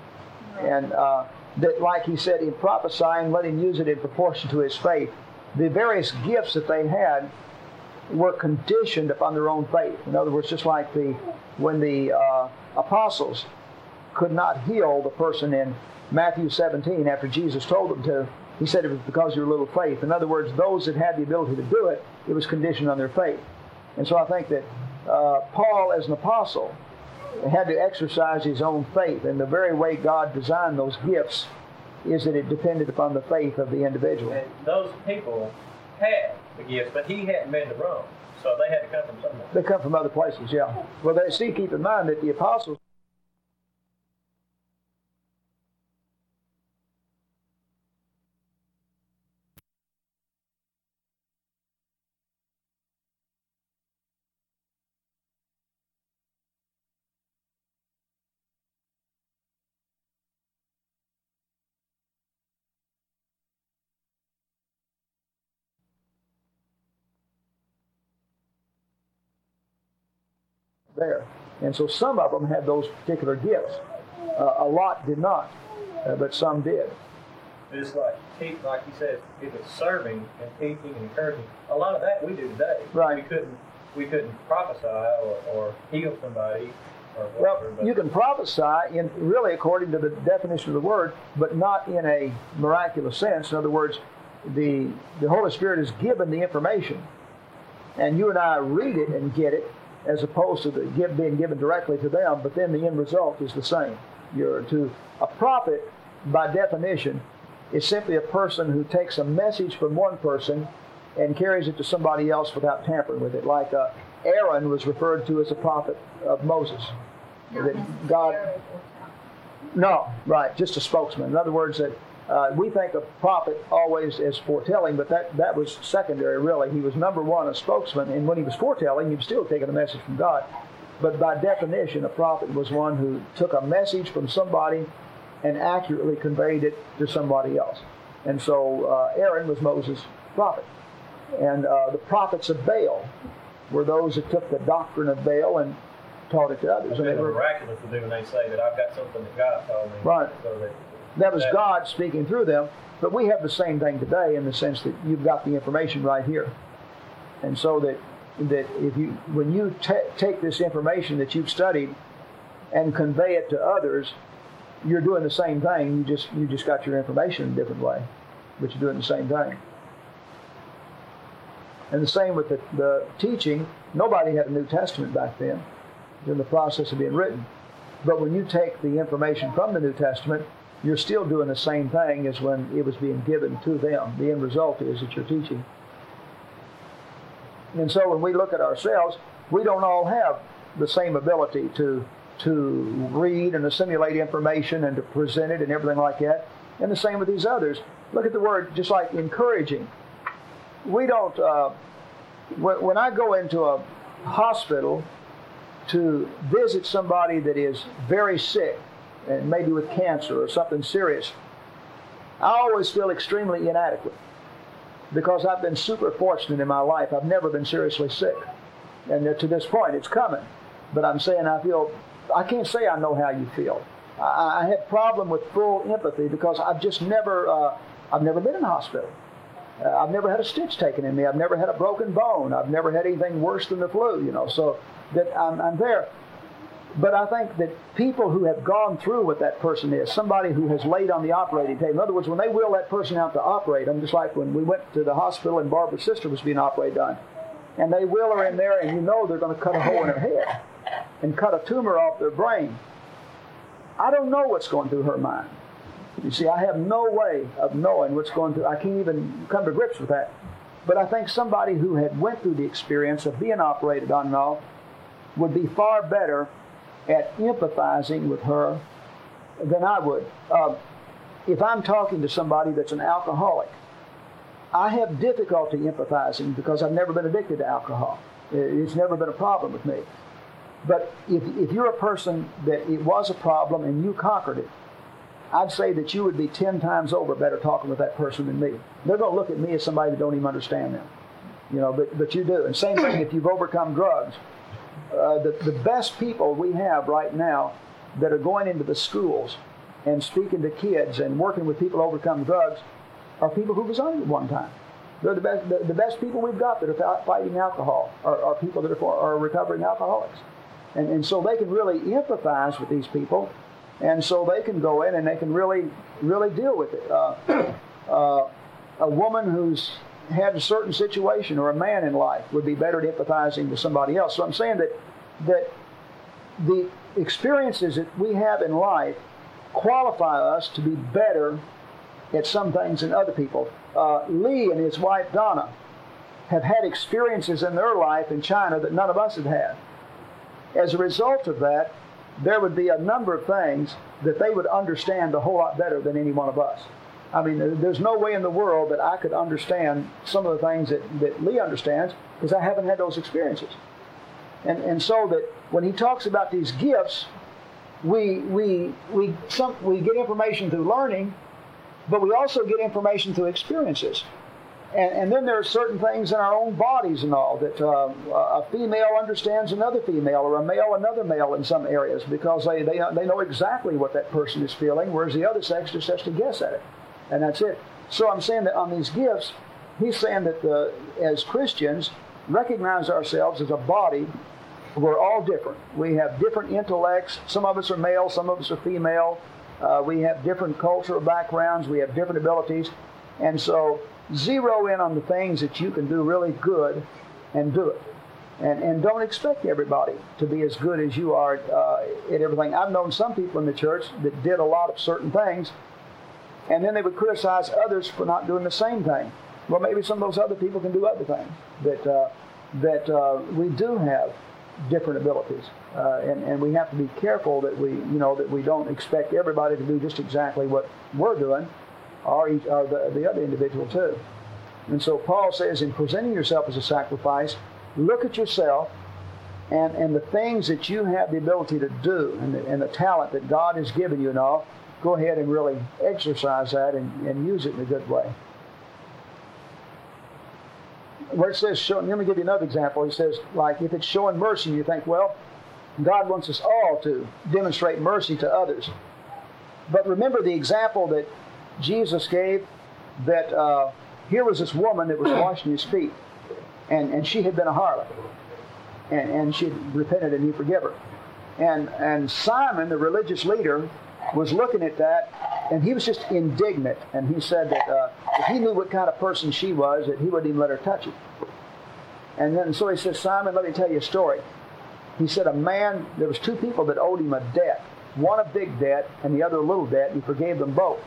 [SPEAKER 1] And uh, that, like he said, in prophesying, let him use it in proportion to his faith. The various gifts that they had were conditioned upon their own faith. In other words, just like the when the uh, apostles could not heal the person in Matthew 17 after Jesus told them to, he said it was because of your little faith. In other words, those that had the ability to do it, it was conditioned on their faith. And so I think that uh, Paul, as an apostle, had to exercise his own faith. And the very way God designed those gifts is that it depended upon the faith of the individual.
[SPEAKER 7] And those people had the gifts, but he hadn't been to Rome, so they had to come from somewhere.
[SPEAKER 1] They come from other places, yeah. Well, they see, keep in mind that the apostles there. And so some of them had those particular gifts. Uh, a lot did not, uh, but some did.
[SPEAKER 7] It's like, teach, like you said, if it's serving and teaching and encouraging, a lot of that we do today.
[SPEAKER 1] Right.
[SPEAKER 7] We couldn't, we couldn't prophesy or, or heal somebody or
[SPEAKER 1] Well,
[SPEAKER 7] whatever.
[SPEAKER 1] you can prophesy in really according to the definition of the word, but not in a miraculous sense. In other words, the the Holy Spirit is given the information, and you and I read it and get it, as opposed to the give, being given directly to them. But then the end result is the same. You're to a prophet, by definition, is simply a person who takes a message from one person and carries it to somebody else without tampering with it. Like uh, Aaron was referred to as a prophet of Moses.
[SPEAKER 6] Not
[SPEAKER 1] That God no, right, just a spokesman. In other words, that uh, we think of prophet always as foretelling, but that, that was secondary, really. He was number one, a spokesman, and when he was foretelling, he was still taking a message from God. But by definition, a prophet was one who took a message from somebody and accurately conveyed it to somebody else. And so uh, Aaron was Moses' prophet. And uh, the prophets of Baal were those that took the doctrine of Baal and taught it to others.
[SPEAKER 7] it's
[SPEAKER 1] And they were,
[SPEAKER 7] miraculous to do when they say that I've got something that God told me.
[SPEAKER 1] Right.
[SPEAKER 7] So that,
[SPEAKER 1] That was God speaking through them. But we have the same thing today in the sense that you've got the information right here. And so that that if you when you ta- take this information that you've studied and convey it to others, you're doing the same thing. You just you just got your information in a different way, but you're doing the same thing. And the same with the, the teaching. Nobody had a New Testament back then. In the process of being written. But when you take the information from the New Testament, you're still doing the same thing as when it was being given to them. The end result is that you're teaching. And so when we look at ourselves, we don't all have the same ability to to read and assimilate information and to present it and everything like that. And the same with these others. Look at the word just like encouraging. We don't. Uh, when, when I go into a hospital to visit somebody that is very sick and maybe with cancer or something serious, I always feel extremely inadequate because I've been super fortunate in my life. I've never been seriously sick. And to this point, it's coming. But I'm saying I feel, I can't say I know how you feel. I, I have problem with full empathy because I've just never, uh, I've never been in a hospital. Uh, I've never had a stitch taken in me. I've never had a broken bone. I've never had anything worse than the flu, you know. So that I'm, I'm there. But I think that people who have gone through what that person is, somebody who has laid on the operating table, in other words, when they wheel that person out to operate them, just like when we went to the hospital and Barbara's sister was being operated on, and they wheel her in there and you know they're going to cut a hole in her head and cut a tumor off their brain. I don't know what's going through her mind. You see, I have no way of knowing what's going through. I can't even come to grips with that. But I think somebody who had went through the experience of being operated on and all would be far better at empathizing with her than I would. Uh, if I'm talking to somebody that's an alcoholic, I have difficulty empathizing because I've never been addicted to alcohol. It's never been a problem with me. But if, if you're a person that it was a problem and you conquered it, I'd say that you would be 10 times over better talking with that person than me. They're going to look at me as somebody that don't even understand them. You know, but, but you do. And same thing if you've overcome drugs. Uh, the, the best people we have right now that are going into the schools and speaking to kids and working with people who overcome drugs are people who was on it one time. They're the best, the, the best people we've got that are fighting alcohol are, are people that are, are recovering alcoholics. And, and so they can really empathize with these people and so they can go in and they can really, really deal with it. Uh, uh, a woman who's had a certain situation or a man in life would be better at empathizing with somebody else. So I'm saying that that the experiences that we have in life qualify us to be better at some things than other people. Uh, Lee and his wife Donna have had experiences in their life in China that none of us have had. As a result of that, there would be a number of things that they would understand a whole lot better than any one of us. I mean, there's no way in the world that I could understand some of the things that, that Lee understands because I haven't had those experiences. And, and so that when he talks about these gifts, we, we, we, some, we get information through learning, but we also get information through experiences. And, and then there are certain things in our own bodies and all that uh, a female understands another female or a male another male in some areas because they, they, they know exactly what that person is feeling, whereas the other sex just has to guess at it. And that's it. So I'm saying that on these gifts, he's saying that the, as Christians, recognize ourselves as a body. We're all different. We have different intellects. Some of us are male, some of us are female. Uh, we have different cultural backgrounds. We have different abilities. And so zero in on the things that you can do really good and do it. And, and don't expect everybody to be as good as you are uh, at everything. I've known some people in the church that did a lot of certain things, and then they would criticize others for not doing the same thing. Well, maybe some of those other people can do other things. That, uh, that uh, we do have different abilities. Uh, and, and we have to be careful that we, you know, that we don't expect everybody to do just exactly what we're doing or, each, or the, the other individual too. And so Paul says, in presenting yourself as a sacrifice, look at yourself and, and the things that you have the ability to do and the, and the talent that God has given you and all, go ahead and really exercise that and, and use it in a good way. Where it says, show, let me give you another example. He says, like, if it's showing mercy, you think, well, God wants us all to demonstrate mercy to others. But remember the example that Jesus gave that uh, here was this woman that was washing his feet, and, and she had been a harlot, and, and she had repented and he forgave her. And, and Simon, the religious leader, was looking at that, and he was just indignant. And he said that uh, if he knew what kind of person she was, that he wouldn't even let her touch it. And then so he said, Simon, let me tell you a story. He said, a man, there was two people that owed him a debt. One a big debt and the other a little debt, and he forgave them both.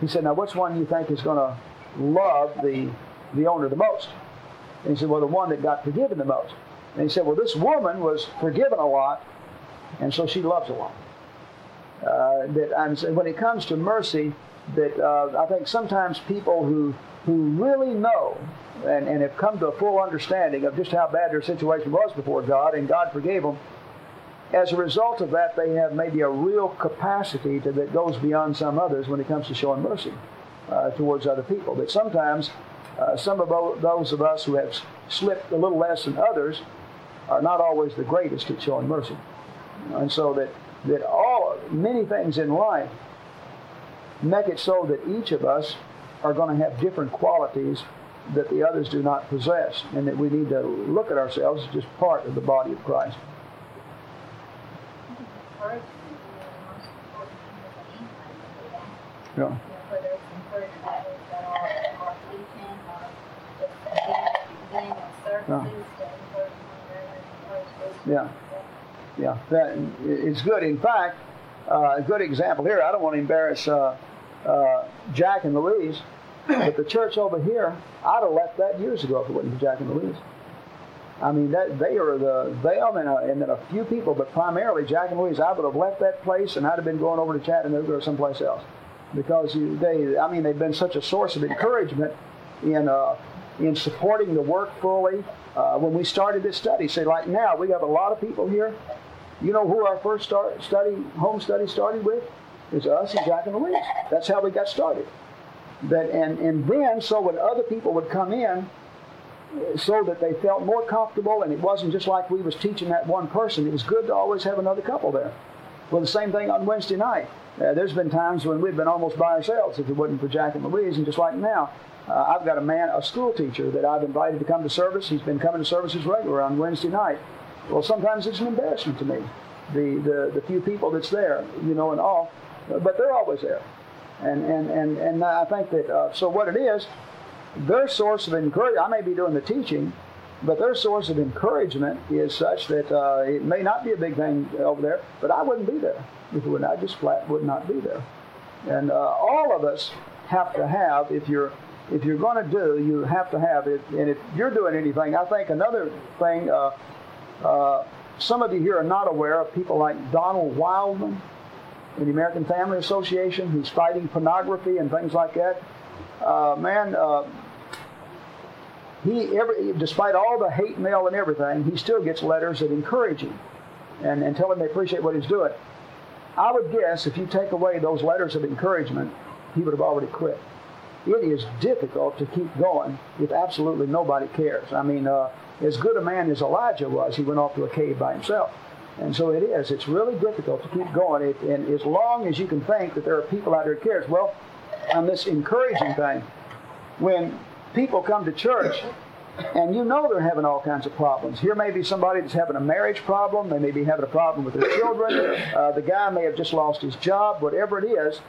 [SPEAKER 1] He said, now which one do you think is going to love the, the owner the most? And he said, well, the one that got forgiven the most. And he said, well, this woman was forgiven a lot, and so she loves a lot. Uh, that I'm when it comes to mercy, that uh, I think sometimes people who who really know and, and have come to a full understanding of just how bad their situation was before God, and God forgave them. As a result of that, they have maybe a real capacity to, that goes beyond some others when it comes to showing mercy uh, towards other people. But sometimes uh, some of those of us who have slipped a little less than others are not always the greatest at showing mercy. And so that that all many things in life make it so that each of us are going to have different qualities that the others do not possess, and that we need to look at ourselves as just part of the body of Christ. Yeah. Yeah. Yeah that, it's good. In fact, uh, a good example here. I don't want to embarrass uh, uh, Jack and Louise, but the church over here, I'd have left that years ago if it wasn't for Jack and Louise. I mean, that they are the they are and, a, and then a few people, but primarily Jack and Louise. I would have left that place and I'd have been going over to Chattanooga or someplace else because they. I mean, they've been such a source of encouragement in uh, in supporting the work fully. Uh, when we started this study, say like now we have a lot of people here you know who our first start, study, home study started with? Is us and Jack and Louise. That's how we got started. That and, and then so when other people would come in, so that they felt more comfortable and it wasn't just like we was teaching that one person. It was good to always have another couple there. Well, the same thing on Wednesday night. Uh, there's been times when we've been almost by ourselves if it wasn't for Jack and Louise, and just like now, uh, I've got a man, a school teacher that I've invited to come to service. He's been coming to services regular on Wednesday night. Well, sometimes it's an embarrassment to me, the, the, the few people that's there, you know, and all, but they're always there. And, and, and, and I think that, uh, so what it is, their source of encouragement, I may be doing the teaching, but their source of encouragement is such that uh, it may not be a big thing over there, but I wouldn't be there if it would not, just flat would not be there. And uh, all of us have to have, if you're if you're going to do, you have to have it. And if you're doing anything, I think another thing, uh, uh, some of you here are not aware of people like Donald Wildmon in the American Family Association, who's fighting pornography and things like that. Uh, man, uh, he every, despite all the hate mail and everything, he still gets letters that encourage him and, and tell him they appreciate what he's doing. I would guess if you take away those letters of encouragement, he would have already quit. It is difficult to keep going if absolutely nobody cares. I mean, uh, as good a man as Elijah was, he went off to a cave by himself. And so it is. It's really difficult to keep going. It, and as long as you can think that there are people out there who cares. Well, on this encouraging thing, when people come to church and you know they're having all kinds of problems. Here may be somebody that's having a marriage problem. They may be having a problem with their children. Uh, the guy may have just lost his job, whatever it is.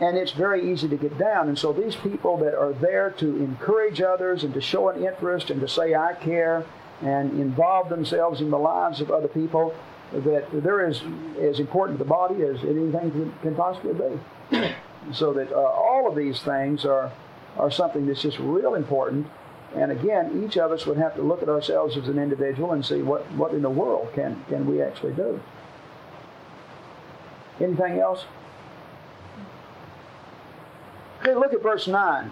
[SPEAKER 1] And it's very easy to get down. And so these people that are there to encourage others and to show an interest and to say, I care, and involve themselves in the lives of other people, that they're as, as important to the body as anything can, can possibly be. so that uh, all of these things are, are something that's just real important. And again, each of us would have to look at ourselves as an individual and see what, what in the world can, can we actually do. Anything else? Okay, look at verse 9.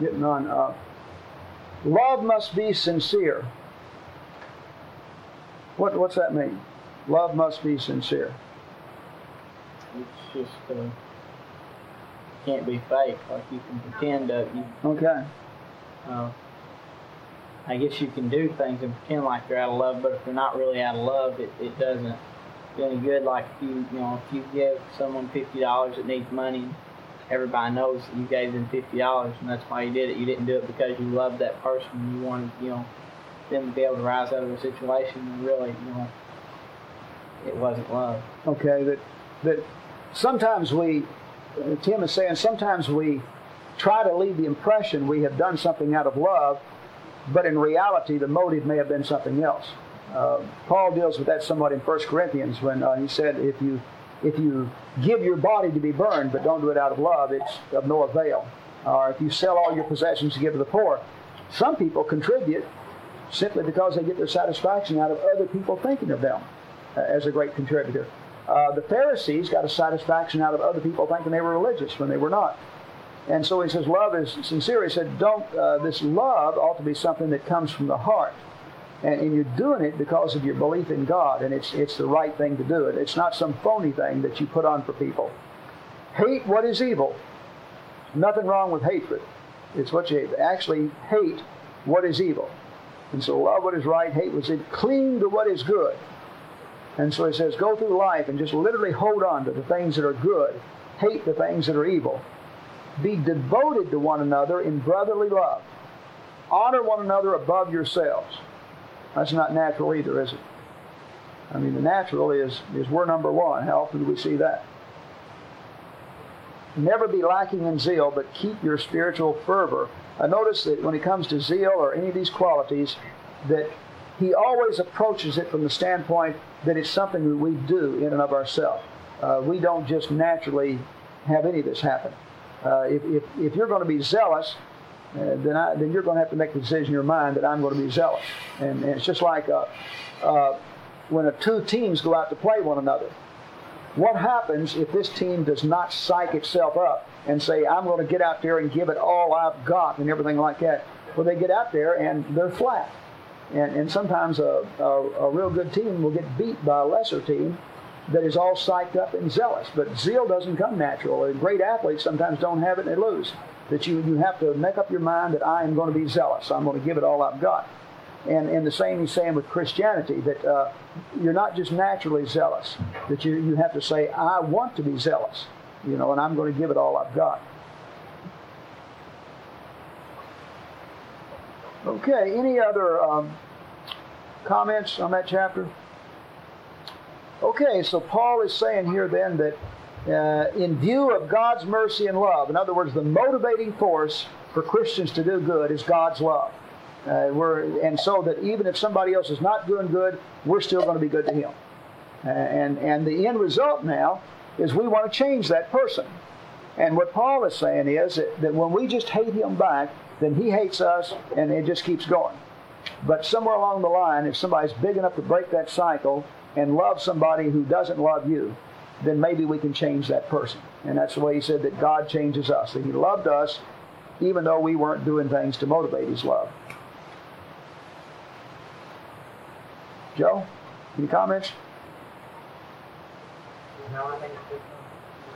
[SPEAKER 1] Getting on. Uh, love must be sincere. What, what's that mean? Love must be sincere.
[SPEAKER 2] It's just uh, can't be fake. Like you can pretend that you.
[SPEAKER 1] Okay.
[SPEAKER 2] Uh, I guess you can do things and pretend like you're out of love, but if you're not really out of love, it, it doesn't do any good. Like if you you know if you give someone fifty dollars that needs money, everybody knows that you gave them fifty dollars, and that's why you did it. You didn't do it because you loved that person. You wanted you know them to be able to rise out of a situation. And really, you know, it wasn't love.
[SPEAKER 1] Okay, that that sometimes we, Tim is saying, sometimes we try to leave the impression we have done something out of love, but in reality, the motive may have been something else. Uh, Paul deals with that somewhat in 1 Corinthians when uh, he said, if you if you give your body to be burned but don't do it out of love, it's of no avail. Or if you sell all your possessions to give to the poor, some people contribute simply because they get their satisfaction out of other people thinking of them uh, as a great contributor. Uh, the Pharisees got a satisfaction out of other people thinking they were religious when they were not. And so he says, love is sincere. He said, don't, uh, this love ought to be something that comes from the heart. And, and, you're doing it because of your belief in God, and it's, it's the right thing to do it. It's not some phony thing that you put on for people. Hate what is evil. Nothing wrong with hatred. It's what you actually hate what is evil. And so love what is right, hate what is evil. Cling to what is good. And so he says, go through life and just literally hold on to the things that are good, hate the things that are evil. Be devoted to one another in brotherly love. Honor one another above yourselves. That's not natural either, is it? I mean, the natural is, is we're number one. How often do we see that? Never be lacking in zeal, but keep your spiritual fervor. I notice that when it comes to zeal or any of these qualities, that he always approaches it from the standpoint that it's something that we do in and of ourselves. Uh, we don't just naturally have any of this happen. Uh, if, if, if, you're going to be zealous, uh, then, I, then you're going to have to make the decision in your mind that I'm going to be zealous. And, and it's just like uh, uh, when a two teams go out to play one another. What happens if this team does not psych itself up and say, I'm going to get out there and give it all I've got and everything like that? Well, they get out there and they're flat. And, and sometimes a, a, a real good team will get beat by a lesser team that is all psyched up and zealous. But zeal doesn't come natural. And great athletes sometimes don't have it and they lose. That you, you have to make up your mind that I am going to be zealous. I'm going to give it all I've got. And, and the same he's saying with Christianity, that uh, you're not just naturally zealous, that you, you have to say, I want to be zealous, you know, and I'm going to give it all I've got. Okay, any other um, comments on that chapter? Okay, so Paul is saying here then that uh, in view of God's mercy and love, in other words, the motivating force for Christians to do good is God's love. Uh, we're, and so that even if somebody else is not doing good, we're still going to be good to him. Uh, and, and the end result now is we want to change that person. And what Paul is saying is that, that when we just hate him back, then he hates us and it just keeps going. But somewhere along the line, if somebody's big enough to break that cycle and love somebody who doesn't love you, then maybe we can change that person. And that's the way he said that God changes us. That he loved us even though we weren't doing things to motivate his love. Joe, any comments?
[SPEAKER 8] No, I think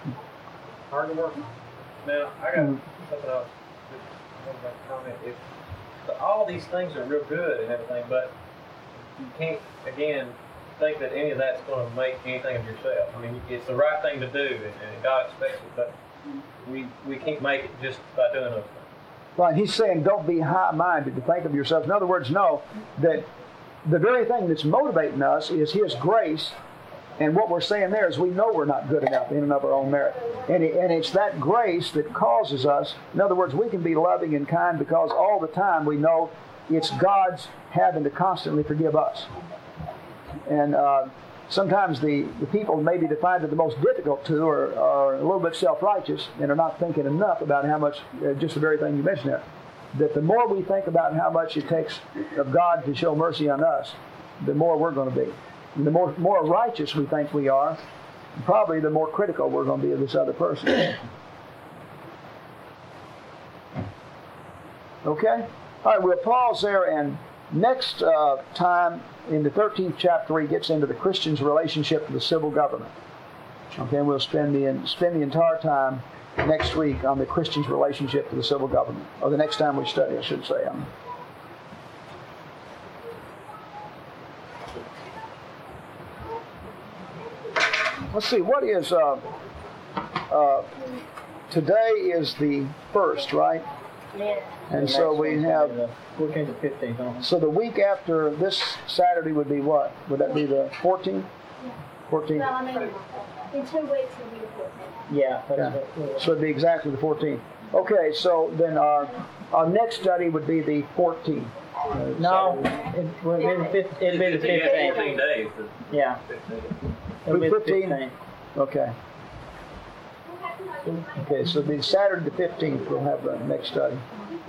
[SPEAKER 8] it's hard to work on.
[SPEAKER 7] Now, I got something else. I want to comment. If all these things are real good and everything, but you can't again think that any of that's going to make anything of yourself. I mean, it's the right thing to do, and, God expects it, but we we can't make it just by doing those things.
[SPEAKER 1] Right, he's saying don't be high-minded to think of yourself. In other words, know that the very thing that's motivating us is his grace. And what we're saying there is we know we're not good enough in and of our own merit. And, it, and it's that grace that causes us, in other words, we can be loving and kind because all the time we know it's God's having to constantly forgive us. And uh, sometimes the, the people maybe they find it the most difficult to are, are a little bit self-righteous and are not thinking enough about how much, uh, just the very thing you mentioned there, that the more we think about how much it takes of God to show mercy on us, the more we're going to be. And the more, more righteous we think we are, probably the more critical we're going to be of this other person. Okay? All right, we'll pause there and next uh, time in the 13th chapter he gets into the Christian's relationship to the civil government. Okay, and we'll spend the, spend the entire time next week on the Christian's relationship to the civil government, or the next time we study, I should say. Um, let's see, what is, uh, uh, today is the first, right?
[SPEAKER 6] Yeah.
[SPEAKER 1] And so we have,
[SPEAKER 2] 14th to 15th. Huh?
[SPEAKER 1] so the week after this Saturday would be what? Would that be the 14th? 14th?
[SPEAKER 6] Well, I mean, in two weeks it'll be the fourteenth.
[SPEAKER 2] Yeah.
[SPEAKER 1] Yeah. So it'd be exactly the 14th. Okay, so then our, our next study would be the 14th. uh,
[SPEAKER 2] No, it would be the fifth. It'd be the
[SPEAKER 7] Fifteen-
[SPEAKER 2] fifteenth.
[SPEAKER 7] Fifteen days.
[SPEAKER 2] Yeah,
[SPEAKER 7] 15.
[SPEAKER 2] it'll be
[SPEAKER 1] 15?
[SPEAKER 2] fifteenth.
[SPEAKER 1] Okay. Okay, so it'd be Saturday the 15th, we'll have the next study.